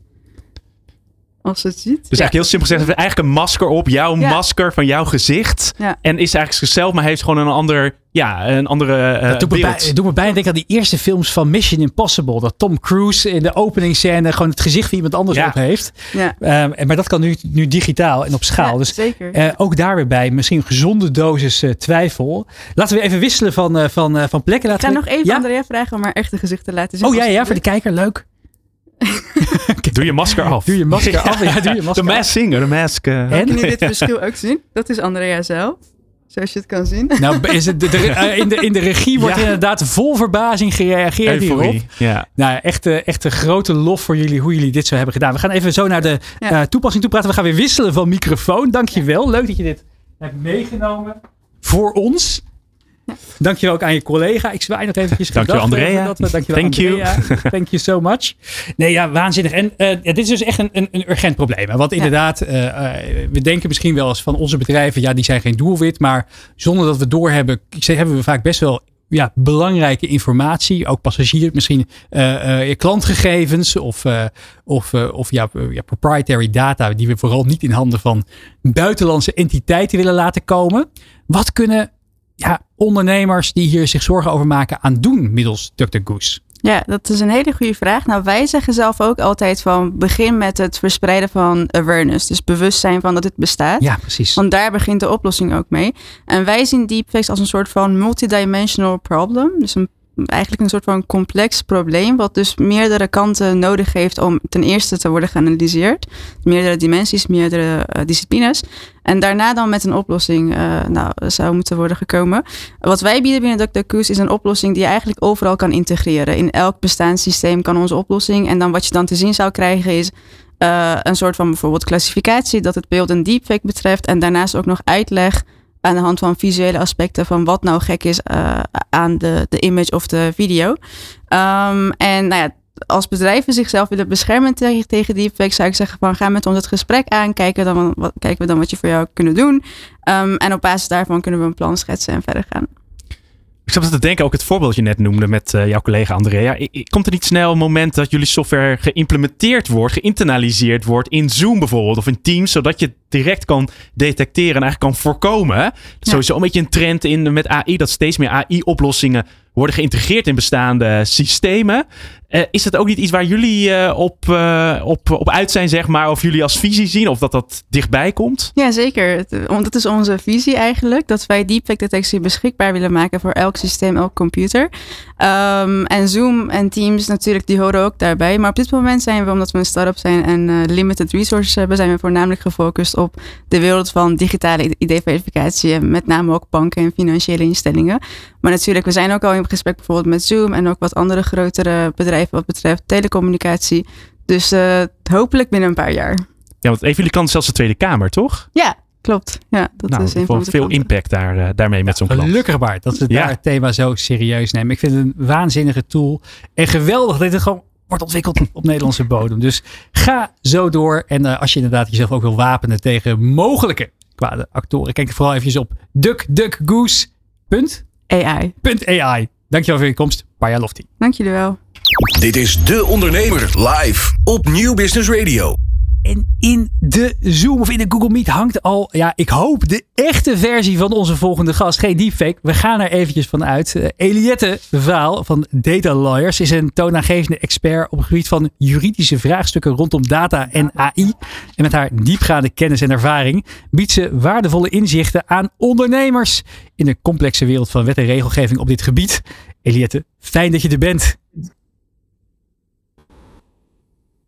Als ze het ziet. Dus eigenlijk heel simpel gezegd, heeft eigenlijk een masker op, jouw Ja. masker van jouw gezicht. Ja. En is eigenlijk zichzelf, maar heeft gewoon een ander, ja, een andere eh Dat doet me, bij, doet me bijna denken aan die eerste films van Mission Impossible. Dat Tom Cruise in de openingsscène gewoon het gezicht van iemand anders Ja. op heeft. Ja, Ehm, en maar dat kan nu, nu digitaal en op schaal. Ja, dus zeker. eh, ook daar weer bij misschien een gezonde dosis eh, twijfel. Laten we even wisselen van, eh, van, eh, van plekken. ik Laten ga we... nog even ja? Andrea vragen om haar echte gezicht te laten zien. Oh ja, ja, voor de kijker. Leuk. Doe je masker af. Doe je masker af. Ja, doe je De masker mask af. singer, de mask. En? Kunnen jullie dit verschil ook zien? Dat is Andrea zelf. Zoals je het kan zien. Nou, is het de, de- eh, in, de, in de regie wordt Ja. er inderdaad vol verbazing gereageerd hierop. Ja. Nou, echt, eh, echt een grote lof voor jullie hoe jullie dit zo hebben gedaan. We gaan even zo naar de Ja. eh, toepassing toe praten. We gaan weer wisselen van microfoon. Dankjewel. Leuk dat je dit hebt meegenomen voor ons. Dankjewel ook aan je collega. Ik zwaai nog eventjes. Dankjewel, Andrea. Dat we, dankjewel, Thank you. Thank you so much. Nee, ja, waanzinnig. En eh, ja, dit is dus echt een, een, een urgent probleem. hè. Want inderdaad, eh, eh, we denken misschien wel eens van onze bedrijven, ja, die zijn geen doelwit. Maar zonder dat we doorhebben, ik zeg, hebben we vaak best wel ja, belangrijke informatie. Ook passagiers, misschien eh, eh, je klantgegevens of, eh, of, eh, of ja, ja, proprietary data. Die we vooral niet in handen van buitenlandse entiteiten willen laten komen. Wat kunnen ja, ondernemers die hier zich zorgen over maken aan doen middels Dr. Goose? Ja, dat is een hele goede vraag. Nou, wij zeggen zelf ook altijd van begin met het verspreiden van awareness. Dus bewustzijn van dat het bestaat. Ja, precies. Want daar begint de oplossing ook mee. En wij zien deepfakes als een soort van multidimensional problem. Dus een, eigenlijk een soort van complex probleem. Wat dus meerdere kanten nodig heeft om ten eerste te worden geanalyseerd. Meerdere dimensies, meerdere uh, disciplines. En daarna dan met een oplossing uh, nou, zou moeten worden gekomen. Wat wij bieden binnen. Koes is een oplossing die je eigenlijk overal kan integreren. In elk bestaanssysteem kan onze oplossing. En dan wat je dan te zien zou krijgen is uh, een soort van bijvoorbeeld klassificatie dat het beeld een deepfake betreft. En daarnaast ook nog uitleg aan de hand van visuele aspecten van wat nou gek is uh, aan de, de image of de video. Um, en nou ja, als bedrijven zichzelf willen beschermen tegen, tegen deepfakes, zou ik zeggen van ga met ons het gesprek aan, kijken, dan, wat, kijken we dan wat je voor jou kunnen doen. Um, en op basis daarvan kunnen we een plan schetsen en verder gaan. Ik zat te denken, ook het voorbeeld je net noemde met uh, jouw collega Andrea. Komt er niet snel een moment dat jullie software geïmplementeerd wordt, geïnternaliseerd wordt in Zoom bijvoorbeeld of in Teams, zodat je direct kan detecteren en eigenlijk kan voorkomen? Is sowieso een beetje een trend in met AI, dat steeds meer AI-oplossingen worden geïntegreerd in bestaande systemen. Uh, is dat ook niet iets waar jullie uh, op, uh, op, op uit zijn, zeg maar? Of jullie als visie zien? Of dat dat dichtbij komt? Ja, zeker. Want dat is onze visie eigenlijk. Dat wij deepfake detectie beschikbaar willen maken voor elk systeem, elk computer. Um, en Zoom en Teams natuurlijk, die horen ook daarbij. Maar op dit moment zijn we, omdat we een start-up zijn en limited resources hebben, zijn we voornamelijk gefocust op de wereld van digitale ID-verificatie. Met name ook banken en financiële instellingen. Maar natuurlijk, we zijn ook al in gesprek bijvoorbeeld met Zoom en ook wat andere grotere bedrijven wat betreft telecommunicatie. Dus uh, hopelijk binnen een paar jaar. Ja, want even jullie kant zelfs de Tweede Kamer, toch? Ja, klopt. Ja, dat nou, is een van veel impact daar, uh, daarmee met zo'n klant. Gelukkig maar dat ze ja. daar het thema zo serieus nemen. Ik vind het een waanzinnige tool. En geweldig dat het gewoon wordt ontwikkeld op Nederlandse bodem. Dus ga zo door. En uh, als je inderdaad jezelf ook wil wapenen tegen mogelijke kwade actoren. Kijk vooral even op duckduckgoose.ai. .ai. Dankjewel voor je komst. Paya Lofty. Dank jullie wel. Dit is De Ondernemer live op Nieuw Business Radio. En in de Zoom of in de Google Meet hangt al, ja, ik hoop de echte versie van onze volgende gast. Geen deepfake. We gaan er eventjes van uit. Uh, Eliette Vaal van Data Lawyers is een toonaangevende expert op het gebied van juridische vraagstukken rondom data en AI. En met haar diepgaande kennis en ervaring biedt ze waardevolle inzichten aan ondernemers in de complexe wereld van wet en regelgeving op dit gebied. Eliette, fijn dat je er bent.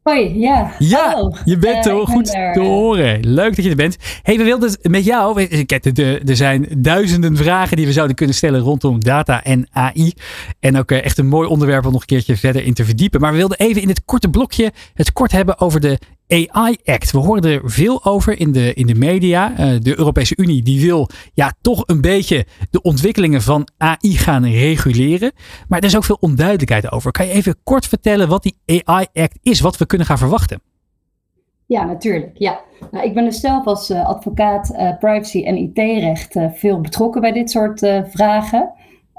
Hoi, ja. Ja, Hallo. je bent uh, goed te horen. Leuk dat je er bent. hey, we wilden het met jou. Kijk, er zijn duizenden vragen die we zouden kunnen stellen rondom data en AI. En ook uh, echt een mooi onderwerp om nog een keertje verder in te verdiepen. Maar we wilden even in het korte blokje het kort hebben over de AI Act. We horen er veel over in de, in de media. Uh, de Europese Unie die wil ja, toch een beetje de ontwikkelingen van AI gaan reguleren. Maar er is ook veel onduidelijkheid over. Kan je even kort vertellen wat die AI Act is? Wat we kunnen gaan verwachten? Ja, natuurlijk. Ja. Nou, ik ben dus zelf als uh, advocaat uh, privacy en IT-recht veel betrokken bij dit soort vragen.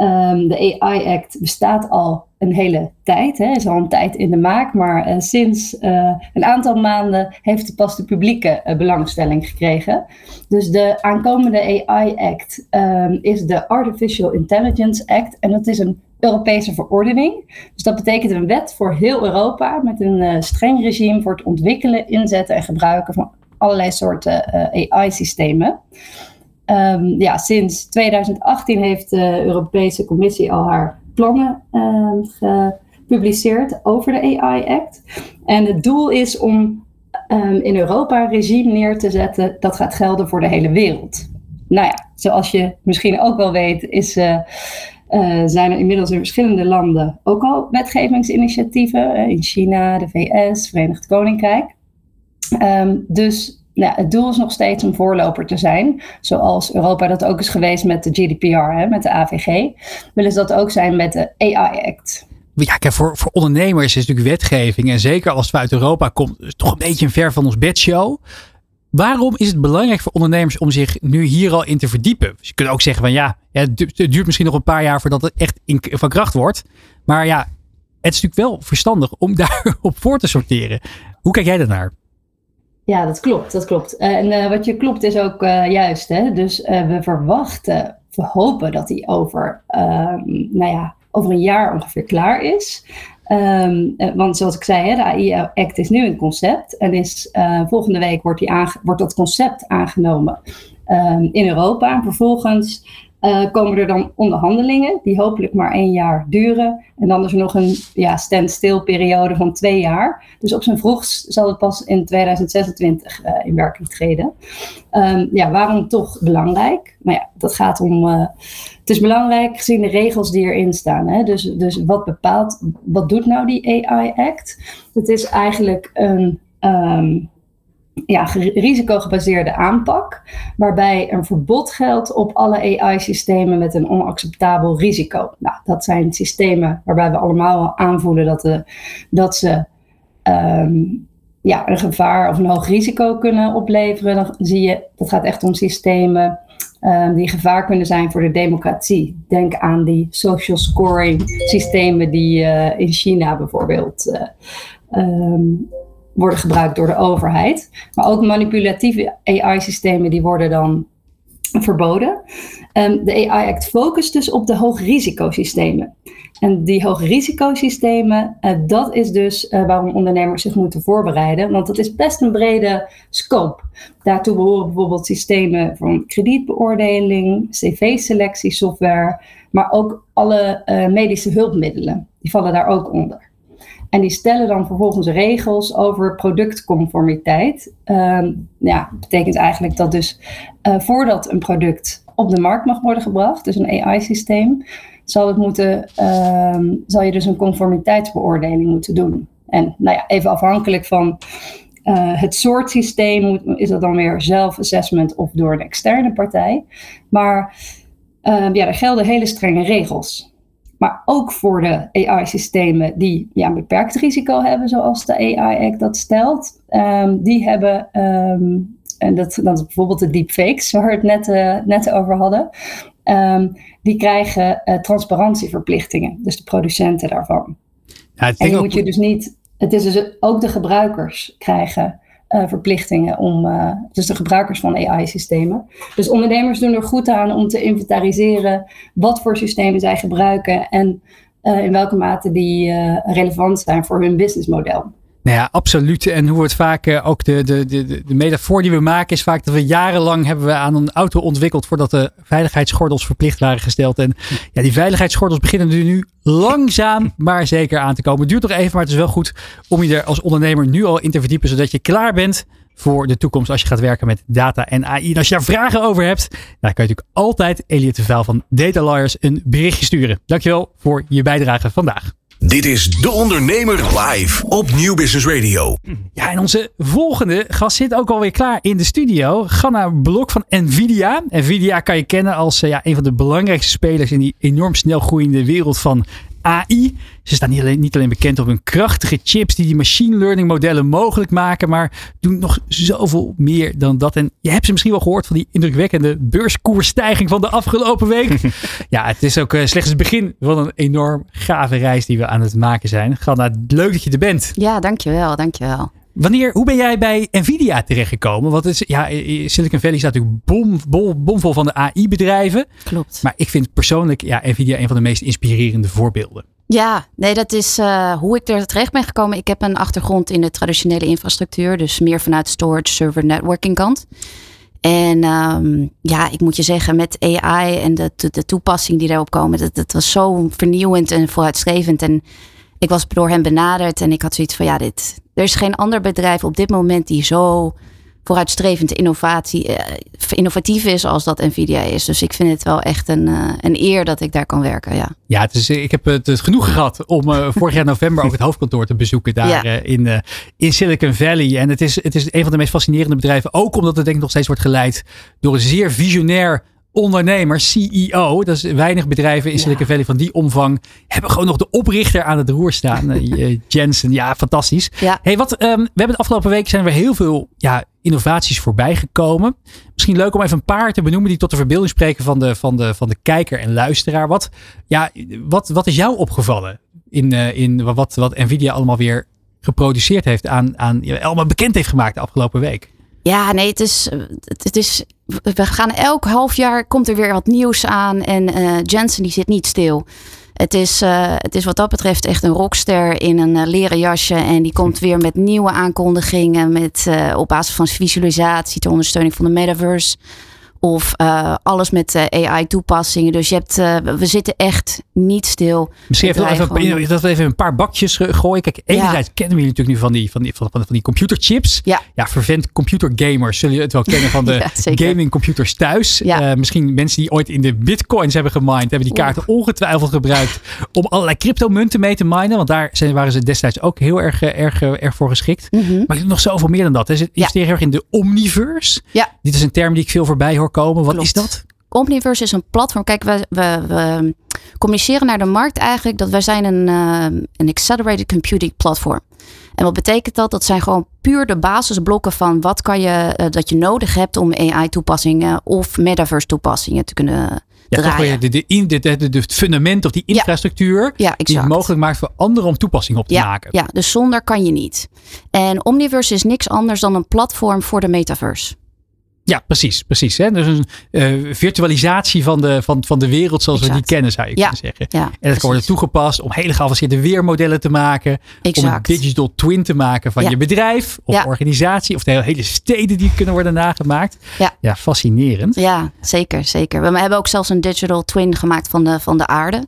Um, de AI Act bestaat al een hele tijd, hè, is al een tijd in de maak, maar uh, sinds uh, een aantal maanden heeft het pas de publieke uh, belangstelling gekregen. Dus de aankomende AI Act um, is de Artificial Intelligence Act en dat is een Europese verordening. Dus dat betekent een wet voor heel Europa met een streng regime voor het ontwikkelen, inzetten en gebruiken van allerlei soorten AI-systemen. Um, ja, sinds 2018 heeft de Europese Commissie al haar plannen um, gepubliceerd over de AI Act. En het doel is om um, in Europa een regime neer te zetten dat gaat gelden voor de hele wereld. Nou ja, zoals je misschien ook wel weet, is, uh, uh, zijn er inmiddels in verschillende landen ook al wetgevingsinitiatieven. Uh, in China, de VS, Verenigd Koninkrijk. Dus nou, het doel is nog steeds om voorloper te zijn. Zoals Europa dat ook is geweest met de GDPR, hè, met de AVG. Willen ze dat ook zijn met de AI Act. Ja, kijk, voor, voor ondernemers is natuurlijk wetgeving. En zeker als het uit Europa komt, is toch een beetje een ver van ons bedshow. Waarom is het belangrijk voor ondernemers om zich nu hier al in te verdiepen? Dus je kunt ook zeggen van ja, het duurt misschien nog een paar jaar voordat het echt in, van kracht wordt. Maar ja, het is natuurlijk wel verstandig om daarop voor te sorteren. Hoe kijk jij daarnaar? Ja, dat klopt. Dat klopt. En uh, wat je klopt is ook uh, juist. Hè? Dus we verwachten, we hopen dat hij over, nou ja, over een jaar ongeveer klaar is. Ehm, eh, want zoals ik zei, hè, de AI-act is nu een concept. En is, volgende week wordt, die wordt dat concept aangenomen um, in Europa. En vervolgens uh, komen er dan onderhandelingen, die hopelijk maar één jaar duren. En dan is er nog een ja, standstill periode van twee jaar. Dus op zijn vroegst zal het pas in 2026 uh, in werking treden. Um, ja, waarom toch belangrijk? Nou ja, dat gaat om. Uh, het is belangrijk gezien de regels die erin staan. Hè? Dus, dus wat bepaalt, wat doet nou die AI Act? Het is eigenlijk een. Um, ja, risicogebaseerde aanpak, waarbij een verbod geldt op alle AI-systemen met een onacceptabel risico. Nou, dat zijn systemen waarbij we allemaal aanvoelen dat, de, dat ze um, ja, een gevaar of een hoog risico kunnen opleveren. Dan zie je, dat gaat echt om systemen um, die gevaar kunnen zijn voor de democratie. Denk aan die social scoring systemen die uh, in China bijvoorbeeld uh, um, worden gebruikt door de overheid. Maar ook manipulatieve AI-systemen die worden dan verboden. Um, de AI-act focust dus op de hoogrisicosystemen. En die hoogrisicosystemen, uh, dat is dus uh, waarom ondernemers zich moeten voorbereiden. Want dat is best een brede scope. Daartoe behoren bijvoorbeeld systemen van kredietbeoordeling, cv-selectiesoftware, maar ook alle uh, medische hulpmiddelen. Die vallen daar ook onder. En die stellen dan vervolgens regels over productconformiteit. Um, ja, betekent eigenlijk dat dus uh, voordat een product op de markt mag worden gebracht, dus een AI-systeem, zal, het moeten, um, zal je dus een conformiteitsbeoordeling moeten doen. En nou ja, even afhankelijk van uh, het soort systeem moet, is dat dan weer zelf-assessment of door een externe partij. Maar uh, ja, er gelden hele strenge regels. Maar ook voor de AI-systemen die ja, een beperkt risico hebben, zoals de AI-Act dat stelt. Um, die hebben, um, en dat, dat is bijvoorbeeld de deepfakes, waar we het net, uh, net over hadden. Um, die krijgen uh, transparantieverplichtingen, dus de producenten daarvan. Ja, en moet je dus niet, het is dus ook de gebruikers krijgen uh, verplichtingen om, uh, dus de gebruikers van AI-systemen. Dus ondernemers doen er goed aan om te inventariseren wat voor systemen zij gebruiken en uh, in welke mate die relevant zijn voor hun businessmodel. Nou ja, absoluut. En hoe het vaak uh, ook de, de, de, de metafoor die we maken is vaak dat we jarenlang hebben we aan een auto ontwikkeld voordat de veiligheidsgordels verplicht waren gesteld. En ja, die veiligheidsgordels beginnen nu langzaam maar zeker aan te komen. Het duurt nog even, maar het is wel goed om je er als ondernemer nu al in te verdiepen, zodat je klaar bent voor de toekomst als je gaat werken met data en AI. En als je daar vragen over hebt, dan kan je natuurlijk altijd Elliot de Vuil van Data Lawyers een berichtje sturen. Dankjewel voor je bijdrage vandaag. Dit is De Ondernemer live op Nieuw Business Radio. Ja, en onze volgende gast zit ook alweer klaar in de studio. Ganna Blok van Nvidia. Nvidia kan je kennen als ja, een van de belangrijkste spelers in die enorm snel groeiende wereld van AI. Ze staan niet alleen, niet alleen bekend op hun krachtige chips die die machine learning modellen mogelijk maken, maar doen nog zoveel meer dan dat. En je hebt ze misschien wel gehoord van die indrukwekkende beurskoersstijging van de afgelopen week. ja, het is ook uh, slechts het begin van een enorm gave reis die we aan het maken zijn. Ganna, leuk dat je er bent. Ja, dankjewel, dankjewel. Wanneer, hoe ben jij bij Nvidia terechtgekomen? Want is, ja, Silicon Valley staat natuurlijk bom, bom, bomvol van de AI-bedrijven. Klopt. Maar ik vind persoonlijk ja, Nvidia een van de meest inspirerende voorbeelden. Ja, nee, dat is uh, hoe ik er terecht ben gekomen. Ik heb een achtergrond in de traditionele infrastructuur, dus meer vanuit storage, server, networking kant. En um, ja, ik moet je zeggen, met AI en de, de, de toepassing die daarop komen, dat, dat was zo vernieuwend en vooruitstrevend. En ik was door hem benaderd en ik had zoiets van, ja, dit, er is geen ander bedrijf op dit moment die zo vooruitstrevend innovatie, uh, innovatief is als dat Nvidia is. Dus ik vind het wel echt een, uh, een eer dat ik daar kan werken. Ja, ja het is, ik heb het, genoeg gehad om uh, vorig jaar november ook het hoofdkantoor te bezoeken daar ja. in, in Silicon Valley. En het is, het is een van de meest fascinerende bedrijven. Ook omdat het denk ik nog steeds wordt geleid door een zeer visionair ondernemer, CEO. Dat is weinig bedrijven in Silicon Valley van die omvang. Hebben gewoon nog de oprichter aan het roer staan. uh, Jensen, ja, fantastisch. Ja. Hey, wat, um, we hebben de afgelopen week zijn er heel veel ja, innovaties voorbij gekomen. Misschien leuk om even een paar te benoemen die tot de verbeelding spreken van de, van de, van de kijker en luisteraar. Wat, ja, wat, wat is jou opgevallen in, uh, in wat, wat Nvidia allemaal weer geproduceerd heeft aan, aan allemaal bekend heeft gemaakt de afgelopen week? Ja, nee, het is, het is. We gaan elk half jaar komt er weer wat nieuws aan. En uh, Jensen die zit niet stil. Het is, uh, het is wat dat betreft echt een rockster in een uh, leren jasje. En die komt weer met nieuwe aankondigingen. Met, op basis van visualisatie ter ondersteuning van de metaverse. Of uh, alles met uh, AI-toepassingen. Dus je hebt, uh, we zitten echt niet stil. Misschien even, even, dat we even een paar bakjes gooien. Kijk, enerzijds ja. kennen we jullie natuurlijk nu van die, van die, van, van, die computerchips. Ja. ja, vervent computergamers zullen je het wel kennen van de ja, gamingcomputers thuis. Ja. misschien mensen die ooit in de bitcoins hebben gemined, hebben die kaarten Oeh. ongetwijfeld gebruikt om allerlei cryptomunten mee te minen. Want daar zijn, waren ze destijds ook heel erg, erg, erg voor geschikt. Mm -hmm. Maar nog zoveel meer dan dat. Ze investeren heel erg in de omniverse. Ja. Dit is een term die ik veel voorbij hoor komen. Wat Klopt. is dat? Omniverse is een platform. Kijk, we, we, we communiceren naar de markt eigenlijk dat wij zijn een, uh, een accelerated computing platform. En wat betekent dat? Dat zijn gewoon puur de basisblokken van wat kan je uh, dat je nodig hebt om AI toepassingen of metaverse toepassingen te kunnen ja, draaien. De, de, de, de, de, de fundament of die infrastructuur ja. Ja, die het mogelijk maakt voor anderen om toepassingen op te ja, maken. Ja, dus zonder kan je niet. En Omniverse is niks anders dan een platform voor de metaverse. Ja, precies. precies hè? Dus een uh, virtualisatie van de, van, van de wereld zoals exact. we die kennen, zou je ja. kunnen zeggen. Ja, en dat kan worden toegepast om hele geavanceerde weermodellen te maken. Exact. Om een digital twin te maken van ja. je bedrijf of organisatie. Of de hele steden die kunnen worden nagemaakt. Ja, ja fascinerend. Ja, zeker. zeker. We hebben ook zelfs een digital twin gemaakt van de, van de aarde.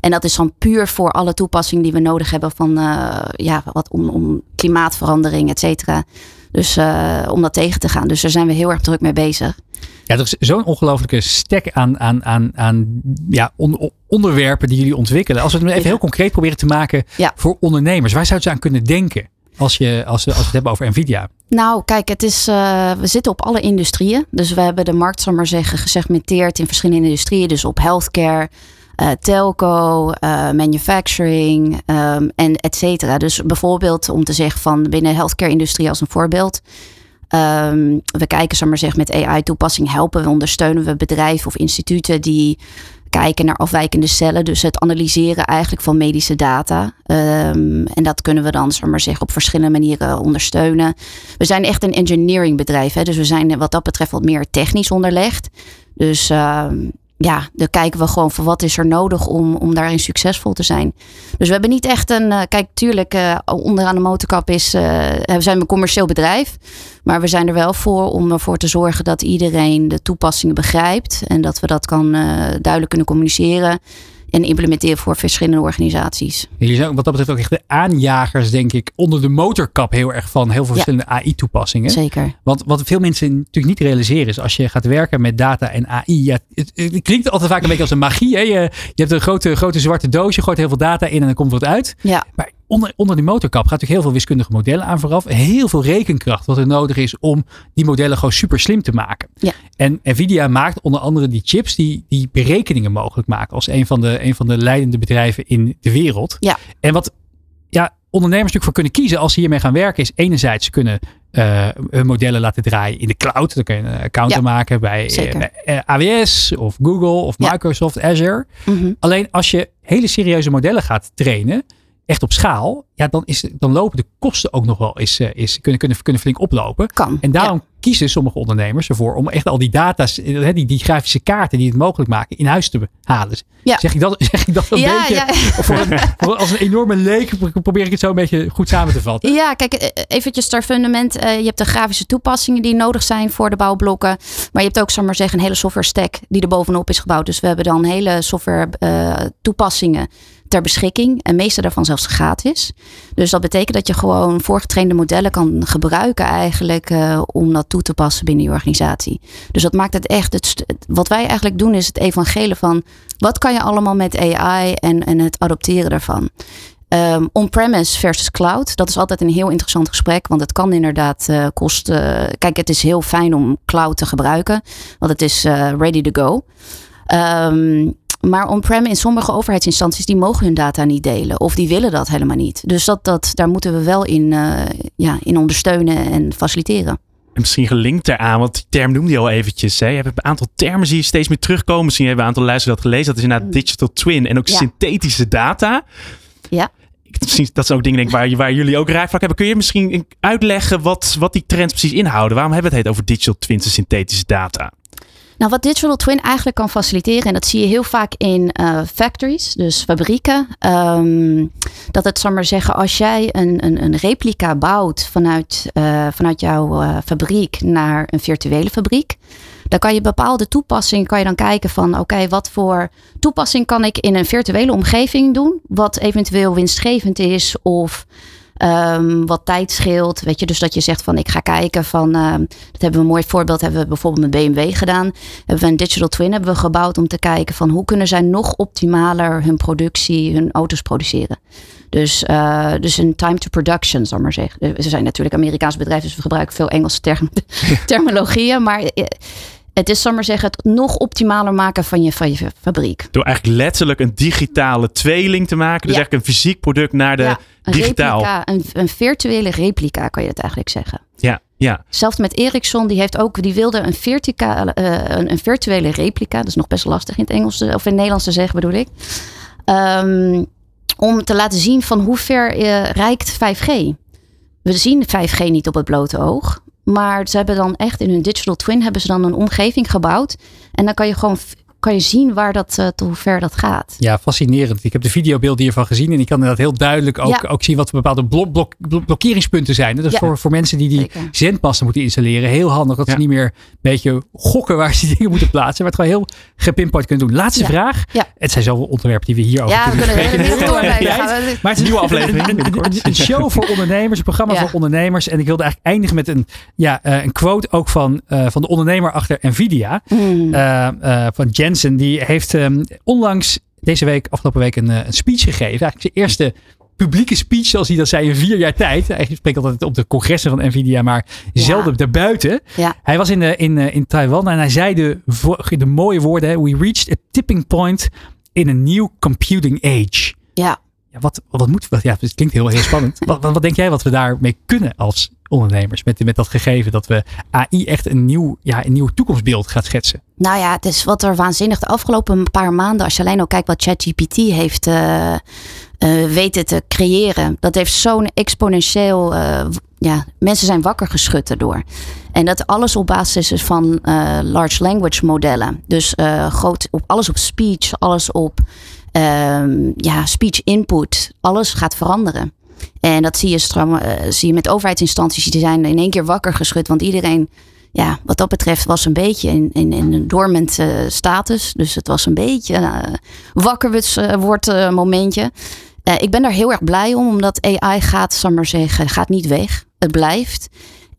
En dat is dan puur voor alle toepassingen die we nodig hebben van uh, ja, wat om, om klimaatverandering, et cetera. Dus uh, om dat tegen te gaan. Dus daar zijn we heel erg druk mee bezig. Ja, er is zo'n ongelofelijke stek aan, aan, aan, aan ja, on, onderwerpen die jullie ontwikkelen. Als we het even heel concreet proberen te maken ja. voor ondernemers. Waar zouden ze aan kunnen denken als, je, als, we, als we het hebben over Nvidia? Nou, kijk, het is, uh, we zitten op alle industrieën. Dus we hebben de markt, zal maar zeggen, gesegmenteerd in verschillende industrieën. Dus op healthcare, uh, telco, uh, manufacturing um, en et cetera. Dus bijvoorbeeld om te zeggen van binnen de healthcare-industrie als een voorbeeld. Um, we kijken, zal maar zeggen, met AI-toepassing helpen we, ondersteunen we bedrijven of instituten die kijken naar afwijkende cellen. Dus het analyseren eigenlijk van medische data. Um, en dat kunnen we dan, zal maar zeggen, op verschillende manieren ondersteunen. We zijn echt een engineering bedrijf. Hè? Dus we zijn wat dat betreft wat meer technisch onderlegd. Dus ja, dan kijken we gewoon van wat is er nodig om, om daarin succesvol te zijn. Dus we hebben niet echt een. Uh, kijk, tuurlijk, uh, onderaan de motorkap is. Uh, we zijn een commercieel bedrijf. Maar we zijn er wel voor om ervoor te zorgen dat iedereen de toepassingen begrijpt. En dat we dat kan duidelijk kunnen communiceren. En implementeren voor verschillende organisaties. Jullie zijn wat dat betreft ook echt de aanjagers, denk ik, onder de motorkap heel erg van heel veel verschillende ja. AI-toepassingen. Zeker. Want wat veel mensen natuurlijk niet realiseren is, als je gaat werken met data en AI, ja, het, het klinkt altijd vaak een beetje als een magie. Hè? Je, je hebt een grote, grote zwarte doos, je gooit heel veel data in en dan komt wat uit. Ja. Maar onder, onder die motorkap gaat natuurlijk heel veel wiskundige modellen aan vooraf. Heel veel rekenkracht wat er nodig is om die modellen gewoon super slim te maken. Ja. En Nvidia maakt onder andere die chips die, die berekeningen mogelijk maken. Als een van, de, een van de leidende bedrijven in de wereld. Ja. En wat ja, ondernemers natuurlijk voor kunnen kiezen als ze hiermee gaan werken is enerzijds kunnen uh, hun modellen laten draaien in de cloud. Dan kun je een account ja, maken bij, bij AWS of Google of Microsoft. Azure. Mm -hmm. Alleen als je hele serieuze modellen gaat trainen echt op schaal, ja, dan, is, dan lopen de kosten ook nog wel eens, is, kunnen, kunnen, kunnen flink oplopen. Kan, en daarom ja. kiezen sommige ondernemers ervoor om echt al die data's, die, die grafische kaarten die het mogelijk maken, in huis te halen. Ja. Zeg ik dat, zeg ik dat een ja, beetje? Voor een, voor als een enorme leek probeer ik het zo een beetje goed samen te vatten. Ja, kijk, eventjes ter fundament. Uh, je hebt de grafische toepassingen die nodig zijn voor de bouwblokken. Maar je hebt ook, zal maar zeggen, een hele software stack die er bovenop is gebouwd. Dus we hebben dan hele software uh, toepassingen ter beschikking. En meeste daarvan zelfs gratis. Dus dat betekent dat je gewoon voorgetrainde modellen kan gebruiken eigenlijk uh, om dat toe te passen binnen je organisatie. Dus dat maakt het echt, het, wat wij eigenlijk doen is het evangelie van wat kan je allemaal met AI en, en het adopteren daarvan. Um, On-premise versus cloud, dat is altijd een heel interessant gesprek, want het kan inderdaad uh, kosten. Kijk, het is heel fijn om cloud te gebruiken, want het is uh, ready to go. Um, maar on-prem in sommige overheidsinstanties die mogen hun data niet delen. Of die willen dat helemaal niet. Dus dat, dat, daar moeten we wel in, uh, ja, in ondersteunen en faciliteren. En misschien gelinkt eraan, want die term noemde je al eventjes. Hè. Je hebt een aantal termen je steeds meer terugkomen. Misschien hebben een aantal luisteraars dat gelezen. Dat is inderdaad digital twin en ook Ja. synthetische data. Ja. Misschien, dat zijn ook dingen denk waar, waar jullie ook raakvlak hebben. Kun je misschien uitleggen wat, wat die trends precies inhouden? Waarom hebben we het over digital twins en synthetische data? Nou, wat Digital Twin eigenlijk kan faciliteren, en dat zie je heel vaak in uh, factories, dus fabrieken, um, dat het, zal maar zeggen, als jij een, een, een replica bouwt vanuit, uh, vanuit jouw uh, fabriek naar een virtuele fabriek, dan kan je bepaalde toepassingen, kan je dan kijken van oké, wat voor toepassing kan ik in een virtuele omgeving doen, wat eventueel winstgevend is of um, wat tijd scheelt. Weet je, dus dat je zegt van ik ga kijken van, uh, dat hebben we een mooi voorbeeld, hebben we bijvoorbeeld met BMW gedaan. Hebben we een digital twin hebben we gebouwd om te kijken van hoe kunnen zij nog optimaler hun productie, hun auto's produceren. Dus, uh, dus een time to production, zal maar zeggen. Ze zijn natuurlijk Amerikaans bedrijf, dus we gebruiken veel Engelse term terminologieën. Maar eh, het is, zal maar zeggen, het nog optimaler maken van je, van je fabriek. Door eigenlijk letterlijk een digitale tweeling te maken. Dus Ja. eigenlijk een fysiek product naar de Ja, een digitaal. replica, een, een virtuele replica kan je dat eigenlijk zeggen. Ja, ja. Zelfs met Ericsson, die heeft ook, die wilde een, verticale, eh, een, een virtuele replica. Dat is nog best lastig in het Engels te- of in het Nederlands te zeggen, bedoel ik. Ehm, om te laten zien van hoe ver eh, reikt 5G. We zien 5G niet op het blote oog. Maar ze hebben dan echt in hun digital twin hebben ze dan een omgeving gebouwd. En dan kan je gewoon kan je zien waar dat, eh, tot hoe ver dat gaat. Ja, fascinerend. Ik heb de videobeelden hiervan gezien en ik kan inderdaad heel duidelijk ook, Ja. ook zien wat bepaalde blok, blok, blok- blokkeringspunten zijn. Dat is Ja. voor, voor mensen die die zendmasten moeten installeren heel handig dat ze niet meer een beetje gokken waar ze die dingen moeten plaatsen, maar het gewoon heel gepinpoint kunnen doen. Laatste Ja. vraag. Ja. Het zijn zoveel onderwerpen die we hier over Ja, we kunnen kunnen spreken. middag door. We- Maar het is Nieuwe aflevering Een, een, een show voor ondernemers, een programma Ja. voor ondernemers. En ik wilde eigenlijk eindigen met een, ja, eh, een quote ook van, eh, van de ondernemer achter Nvidia. Eh, van Jensen. Die heeft ehm, onlangs deze week, afgelopen week, een, eh, een speech gegeven. Eigenlijk zijn eerste publieke speech, zoals hij dat zei, in vier jaar tijd. Hij spreekt altijd op de congressen van Nvidia, maar zelden daarbuiten. Ja. Hij was in, de, in, eh, in Taiwan en hij zei de, de mooie woorden. We reached a tipping point in a new computing age. Ja. Ja, wat, wat moet, wat, ja, het klinkt heel, heel spannend. wat, wat, denk jij wat we daarmee kunnen als ondernemers? Met, met dat gegeven dat we AI echt een nieuw, ja, een nieuw toekomstbeeld gaat schetsen. Nou ja, het is wat er waanzinnig de afgelopen paar maanden, als je alleen al kijkt wat ChatGPT heeft eh, eh, weten te creëren, dat heeft zo'n exponentieel, eh, ja, mensen zijn wakker geschud erdoor. En dat alles op basis is van large language modellen. Dus groot, op, alles op speech, alles op ehm, ja, speech input, alles gaat veranderen. En dat zie je, eh, zie je met overheidsinstanties, die zijn in één keer wakker geschud. Want iedereen, ja, wat dat betreft, was een beetje in, in, in een dormant eh, status. Dus het was een beetje een wakker eh, wordt eh, momentje. Eh, ik ben daar heel erg blij om, omdat AI gaat, zal zeggen, gaat niet weg. Het blijft.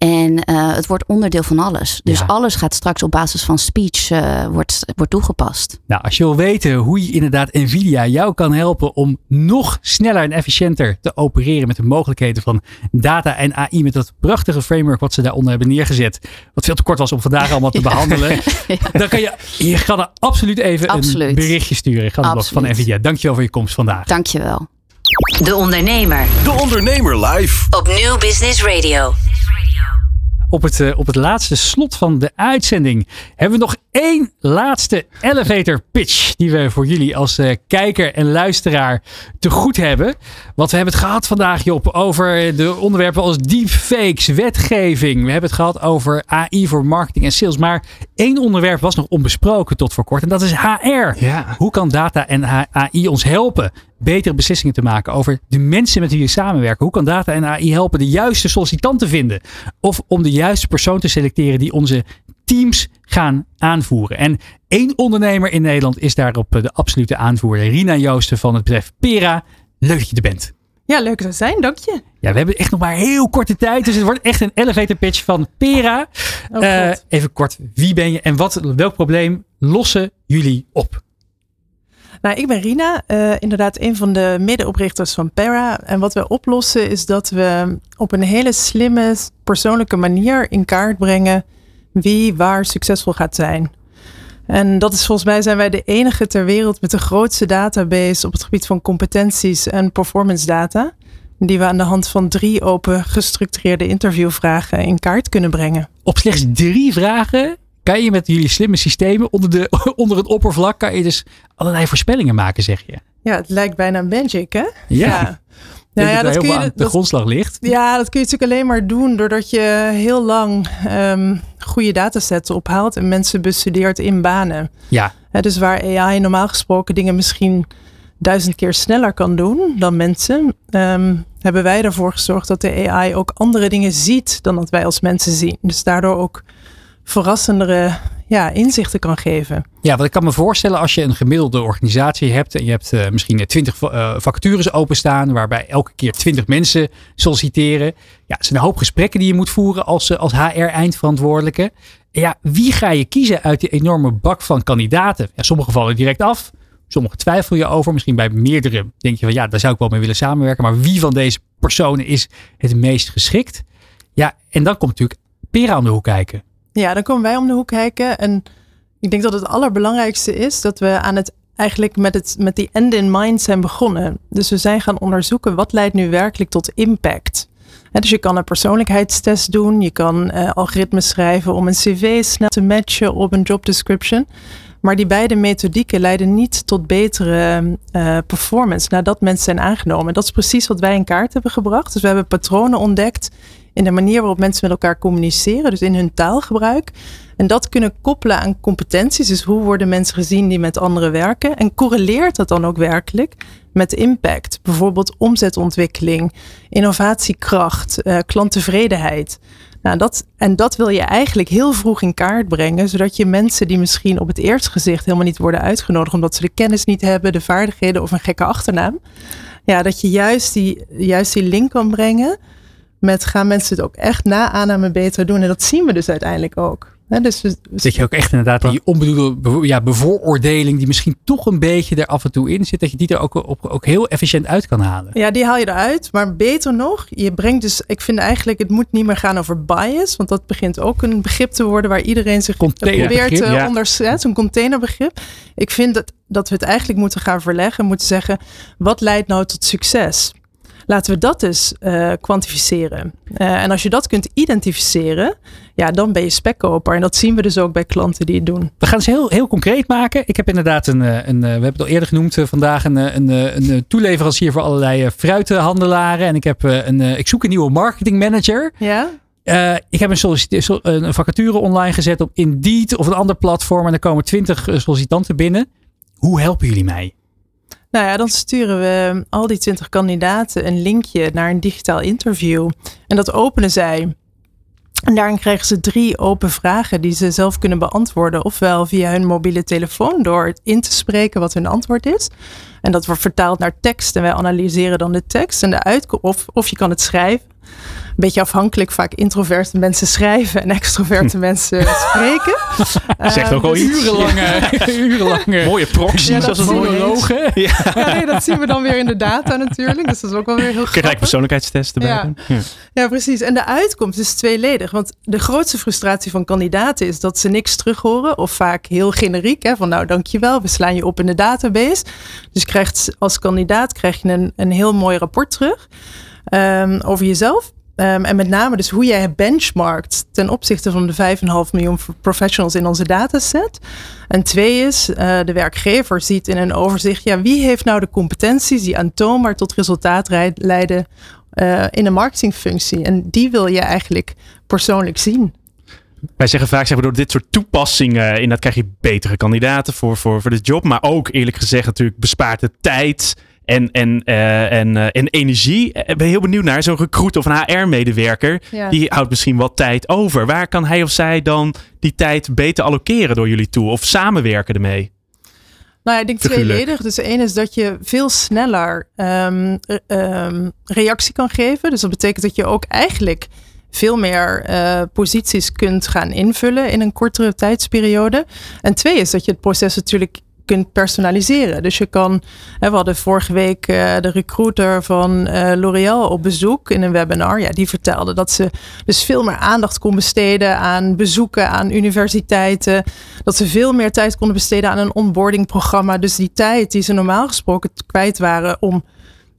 En eh, het wordt onderdeel van alles. Dus Ja. alles gaat straks op basis van speech eh, wordt, wordt toegepast. Nou, als je wil weten hoe je inderdaad Nvidia jou kan helpen om nog sneller en efficiënter te opereren met de mogelijkheden van data en AI met dat prachtige framework wat ze daaronder hebben neergezet, wat veel te kort was om vandaag allemaal te behandelen, dan kan je, je kan er absoluut even een berichtje sturen. Ga het blog van. Nvidia. Dankjewel voor je komst vandaag. Dankjewel. De Ondernemer De Ondernemer live. op Nieuw Business Radio. Op het, eh, op het laatste slot van de uitzending hebben we nog één laatste elevator pitch. Die we voor jullie als eh, kijker en luisteraar te goed hebben. Want we hebben het gehad vandaag, Job, over de onderwerpen als deepfakes, wetgeving. We hebben het gehad over AI voor marketing en sales. Maar één onderwerp was nog onbesproken tot voor kort. En dat is HR. Ja. Hoe kan data en AI ons helpen betere beslissingen te maken over de mensen met wie we samenwerken? Hoe kan data en AI helpen de juiste sollicitant te vinden? Of om de juiste persoon te selecteren die onze teams gaan aanvoeren? En één ondernemer in Nederland is daarop eh, de absolute aanvoerder. Rina Joosten van het bedrijf Pera. Leuk dat je er bent. Ja, leuk te zijn, dank je. Ja, we hebben echt nog maar heel korte tijd. Dus het wordt echt een elevator pitch van Pera. Oh, Eh, even kort, wie ben je en wat, welk probleem lossen jullie op? Nou, ik ben Rina, eh, inderdaad een van de medeoprichters van Para. En wat wij oplossen is dat we op een hele slimme, persoonlijke manier in kaart brengen wie waar succesvol gaat zijn. En dat is volgens mij zijn wij de enige ter wereld met de grootste database op het gebied van competenties en performance data. Die we aan de hand van drie open gestructureerde interviewvragen in kaart kunnen brengen. Op slechts drie vragen kan je met jullie slimme systemen onder, de, onder het oppervlak kan je dus allerlei voorspellingen maken, zeg je. Ja, het lijkt bijna magic, hè? Ja. Denk ja, dat dat kun je- de dat- grondslag ligt. Ja, dat kun je natuurlijk alleen maar doen doordat je heel lang ehm, goede datasets ophaalt en mensen bestudeert in banen. Ja. Dus waar AI normaal gesproken dingen misschien duizend keer sneller kan doen dan mensen, ehm, hebben wij ervoor gezorgd dat de AI ook andere dingen ziet dan dat wij als mensen zien. Dus daardoor ook verrassendere ja, inzichten kan geven. Ja, wat ik kan me voorstellen als je een gemiddelde organisatie hebt en je hebt eh, misschien twintig vacatures openstaan, waarbij elke keer twintig mensen solliciteren. Ja, het zijn een hoop gesprekken die je moet voeren als, eh, als HR-eindverantwoordelijke. Ja, wie ga je kiezen uit die enorme bak van kandidaten? Ja, sommige vallen direct af, sommige twijfel je over. Misschien bij meerdere denk je van ja, daar zou ik wel mee willen samenwerken. Maar wie van deze personen is het meest geschikt? Ja, en dan komt natuurlijk Pera om de hoek kijken. Ja, dan komen wij om de hoek kijken. En ik denk dat het allerbelangrijkste is dat we aan het eigenlijk met, het, met die end in mind zijn begonnen. Dus we zijn gaan onderzoeken wat leidt nu werkelijk tot impact. Dus je kan een persoonlijkheidstest doen, je kan eh, algoritmes schrijven om een cv snel te matchen op een job description. Maar die beide methodieken leiden niet tot betere eh, performance nadat mensen zijn aangenomen. Dat is precies wat wij in kaart hebben gebracht. Dus we hebben patronen ontdekt in de manier waarop mensen met elkaar communiceren, dus in hun taalgebruik. En dat kunnen koppelen aan competenties. Dus hoe worden mensen gezien die met anderen werken? En correleert dat dan ook werkelijk met impact? Bijvoorbeeld omzetontwikkeling, innovatiekracht, eh, klanttevredenheid. Nou, dat, en dat wil je eigenlijk heel vroeg in kaart brengen, zodat je mensen die misschien op het eerste gezicht helemaal niet worden uitgenodigd, omdat ze de kennis niet hebben, de vaardigheden of een gekke achternaam, ja, dat je juist die, juist die link kan brengen met gaan mensen het ook echt na aanname beter doen. En dat zien we dus uiteindelijk ook. Hè, dus we- Dat je ook echt inderdaad die onbedoelde ja, bevooroordeling die misschien toch een beetje er af en toe in zit, dat je die er ook, op, ook heel efficiënt uit kan halen. Ja, die haal je eruit. Maar beter nog, je brengt dus, ik vind eigenlijk, het moet niet meer gaan over bias. Want dat begint ook een begrip te worden waar iedereen zich Containerbegrip, probeert te ja. onderscheiden. Zo'n containerbegrip. Ik vind dat, dat we het eigenlijk moeten gaan verleggen. Moeten zeggen, wat leidt nou tot succes? Laten we dat dus eh, kwantificeren. Eh, en als je dat kunt identificeren, ja, dan ben je spekkoper. En dat zien we dus ook bij klanten die het doen. We gaan het heel, heel concreet maken. Ik heb inderdaad een, eh, een we hebben het al eerder genoemd vandaag, een, een, een, toeleverancier voor allerlei fruithandelaren. En ik, heb, een, ik zoek een nieuwe marketingmanager. Ja? Ik heb een, een vacature online gezet op Indeed of een ander platform. En er komen twintig sollicitanten binnen. Hoe helpen jullie mij? Nou ja, dan sturen we al die 20 kandidaten een linkje naar een digitaal interview. En dat openen zij. En daarin krijgen ze drie open vragen die ze zelf kunnen beantwoorden. Ofwel via hun mobiele telefoon door in te spreken wat hun antwoord is. En dat wordt vertaald naar tekst en wij analyseren dan de tekst en de uitkomst. Of, of je kan het schrijven. Een beetje afhankelijk. Vaak introverte mensen schrijven en extroverte mensen spreken. Zegt ook al dus- iets. Urenlange, urenlange Mooie proxies. Ja, als logen. Ja. Ja, nee, dat zien we dan weer in de data natuurlijk. Dus dat is ook wel weer heel Krijg grappig. ik persoonlijkheidstest erbij. Ja. Ja. Precies. En de uitkomst is tweeledig. Want de grootste frustratie van kandidaten is dat ze niks terug horen. Of vaak heel generiek. Hè, van nou, dankjewel, we slaan je op in de database. Dus krijgt als kandidaat krijg je een, een heel mooi rapport terug ehm, over jezelf. Ehm, en met name dus hoe jij benchmarkt ten opzichte van de 5,5 miljoen professionals in onze dataset. En twee is, eh, de werkgever ziet in een overzicht, ja, wie heeft nou de competenties die aantoonbaar tot resultaat leiden eh, in een marketingfunctie. En die wil je eigenlijk persoonlijk zien. Wij zeggen vaak, zeg door dit soort toepassingen, in dat krijg je betere kandidaten voor, voor, voor de job. Maar ook eerlijk gezegd natuurlijk bespaart het tijd en, en, eh, en, eh, en energie. Ik ben heel benieuwd naar zo'n recruit of een HR-medewerker. Ja. Die houdt misschien wat tijd over. Waar kan hij of zij dan die tijd beter allokeren door jullie toe? Of samenwerken ermee? Nou ja, ik denk tweeledig. Dus één is dat je veel sneller ehm, ehm, reactie kan geven. Dus dat betekent dat je ook eigenlijk veel meer eh, posities kunt gaan invullen in een kortere tijdsperiode. En twee is dat je het proces natuurlijk kunt personaliseren. Dus je kan, we hadden vorige week eh, de recruiter van eh, L'Oréal op bezoek in een webinar. Ja, die vertelde dat ze dus veel meer aandacht kon besteden aan bezoeken aan universiteiten. Dat ze veel meer tijd konden besteden aan een onboardingprogramma. Dus die tijd die ze normaal gesproken kwijt waren om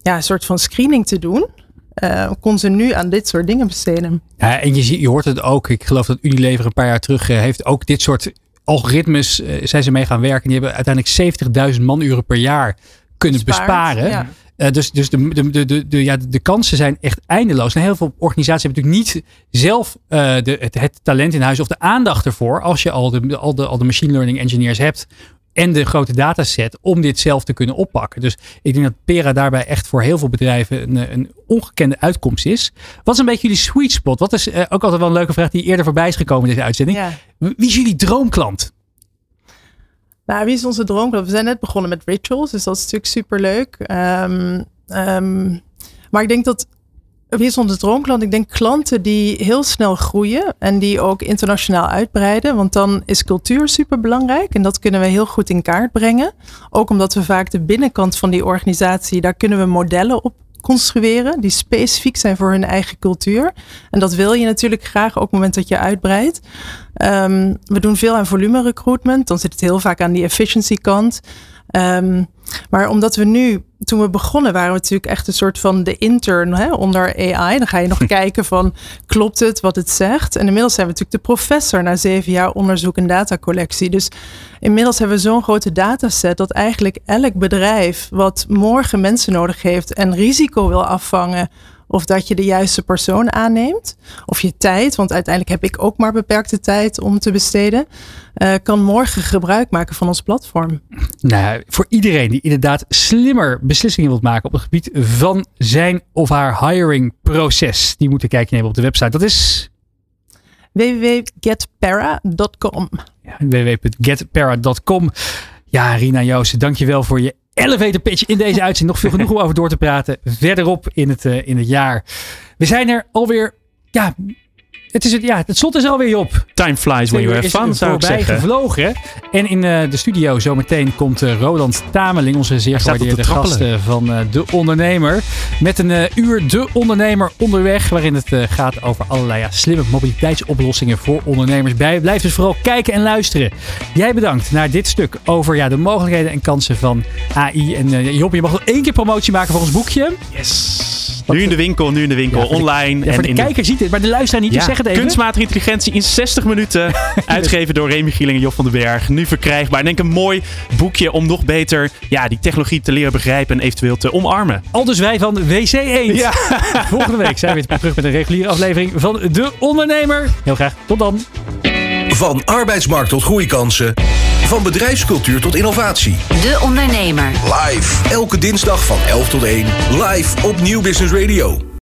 ja, een soort van screening te doen, eh, kon ze nu aan dit soort dingen besteden. Ja, en je, je hoort het ook. Ik geloof dat Unilever een paar jaar terug heeft ook dit soort algoritmes eh, zijn ze mee gaan werken. Die hebben uiteindelijk 70.000 manuren per jaar kunnen besparen. ja. Eh, dus dus de, de, de, de, de- ja, de kansen zijn echt eindeloos. En heel veel organisaties hebben natuurlijk niet zelf eh, de, het, het talent in huis of de aandacht ervoor. Als je al de, al, de, al de machine learning engineers hebt en de grote dataset om dit zelf te kunnen oppakken. Dus ik denk dat Pera daarbij echt voor heel veel bedrijven een, een ongekende uitkomst is. Wat is een beetje jullie sweet spot? Wat is eh, ook altijd wel een leuke vraag die eerder voorbij is gekomen in deze uitzending. Ja. Wie is jullie droomklant? Nou, wie is onze droomklant? We zijn net begonnen met rituals, dus dat is natuurlijk superleuk. Ehm, maar ik denk dat, wie is onze droomklant? Ik denk klanten die heel snel groeien en die ook internationaal uitbreiden. Want dan is cultuur super belangrijk en dat kunnen we heel goed in kaart brengen. Ook omdat we vaak de binnenkant van die organisatie, daar kunnen we modellen op construeren die specifiek zijn voor hun eigen cultuur. En dat wil je natuurlijk graag ook op het moment dat je uitbreidt. Ehm, we doen veel aan volume recruitment. Dan zit het heel vaak aan die efficiency kant. Ehm, maar omdat we nu, toen we begonnen, waren we natuurlijk echt een soort van de intern hè, onder AI. Dan ga je nog kijken van, klopt het wat het zegt? En inmiddels zijn we natuurlijk de professor na zeven jaar onderzoek en datacollectie. Dus inmiddels hebben we zo'n grote dataset dat eigenlijk elk bedrijf wat morgen mensen nodig heeft en risico wil afvangen of dat je de juiste persoon aanneemt. Of je tijd, want uiteindelijk heb ik ook maar beperkte tijd om te besteden. eh, kan morgen gebruik maken van ons platform. Nou, voor iedereen die inderdaad slimmer beslissingen wilt maken op het gebied van zijn of haar hiring proces, die moet een kijkje nemen op de website. Dat is www.getpara.com. www.getpara.com. Ja, Rina Joosten, dankjewel voor je elevator pitch in deze uitzending. Nog veel genoeg om over door te praten. Verderop in het, eh, in het jaar. We zijn er alweer. Ja, het, is het, ja, het slot is alweer op. Time flies when you have fun, zou ik voorbij zeggen. gevlogen. En in eh, de studio zometeen komt eh, Roland Tameling, onze zeer gewaardeerde gast eh, van eh, De Ondernemer. Met een uur De Ondernemer onderweg, waarin het gaat over allerlei ja, slimme mobiliteitsoplossingen voor ondernemers. Bij, blijf dus vooral kijken en luisteren. Jij bedankt naar dit stuk over ja, de mogelijkheden en kansen van AI. En Job, je mag nog één keer promotie maken voor ons boekje. Yes. Nu in de winkel, nu in de winkel, Ja, voor de- online. Ja, voor de in kijker ziet het, maar de luisteraar niet. dus Ja, zeg het even. kunstmatige intelligentie in 60 minuten. uitgegeven door Remy Gieling en Job van den Berg. Nu verkrijgbaar. En denk een mooi boekje om nog beter ja, die technologie te leren begrijpen en eventueel te omarmen. Al dus wij van WC Eend. Ja. Volgende week zijn we weer terug met een reguliere aflevering van De Ondernemer. Heel graag. Tot dan. Van arbeidsmarkt tot groeikansen. Van bedrijfscultuur tot innovatie. De Ondernemer. Live. Elke dinsdag van 11 tot 1. Live op Nieuw Business Radio.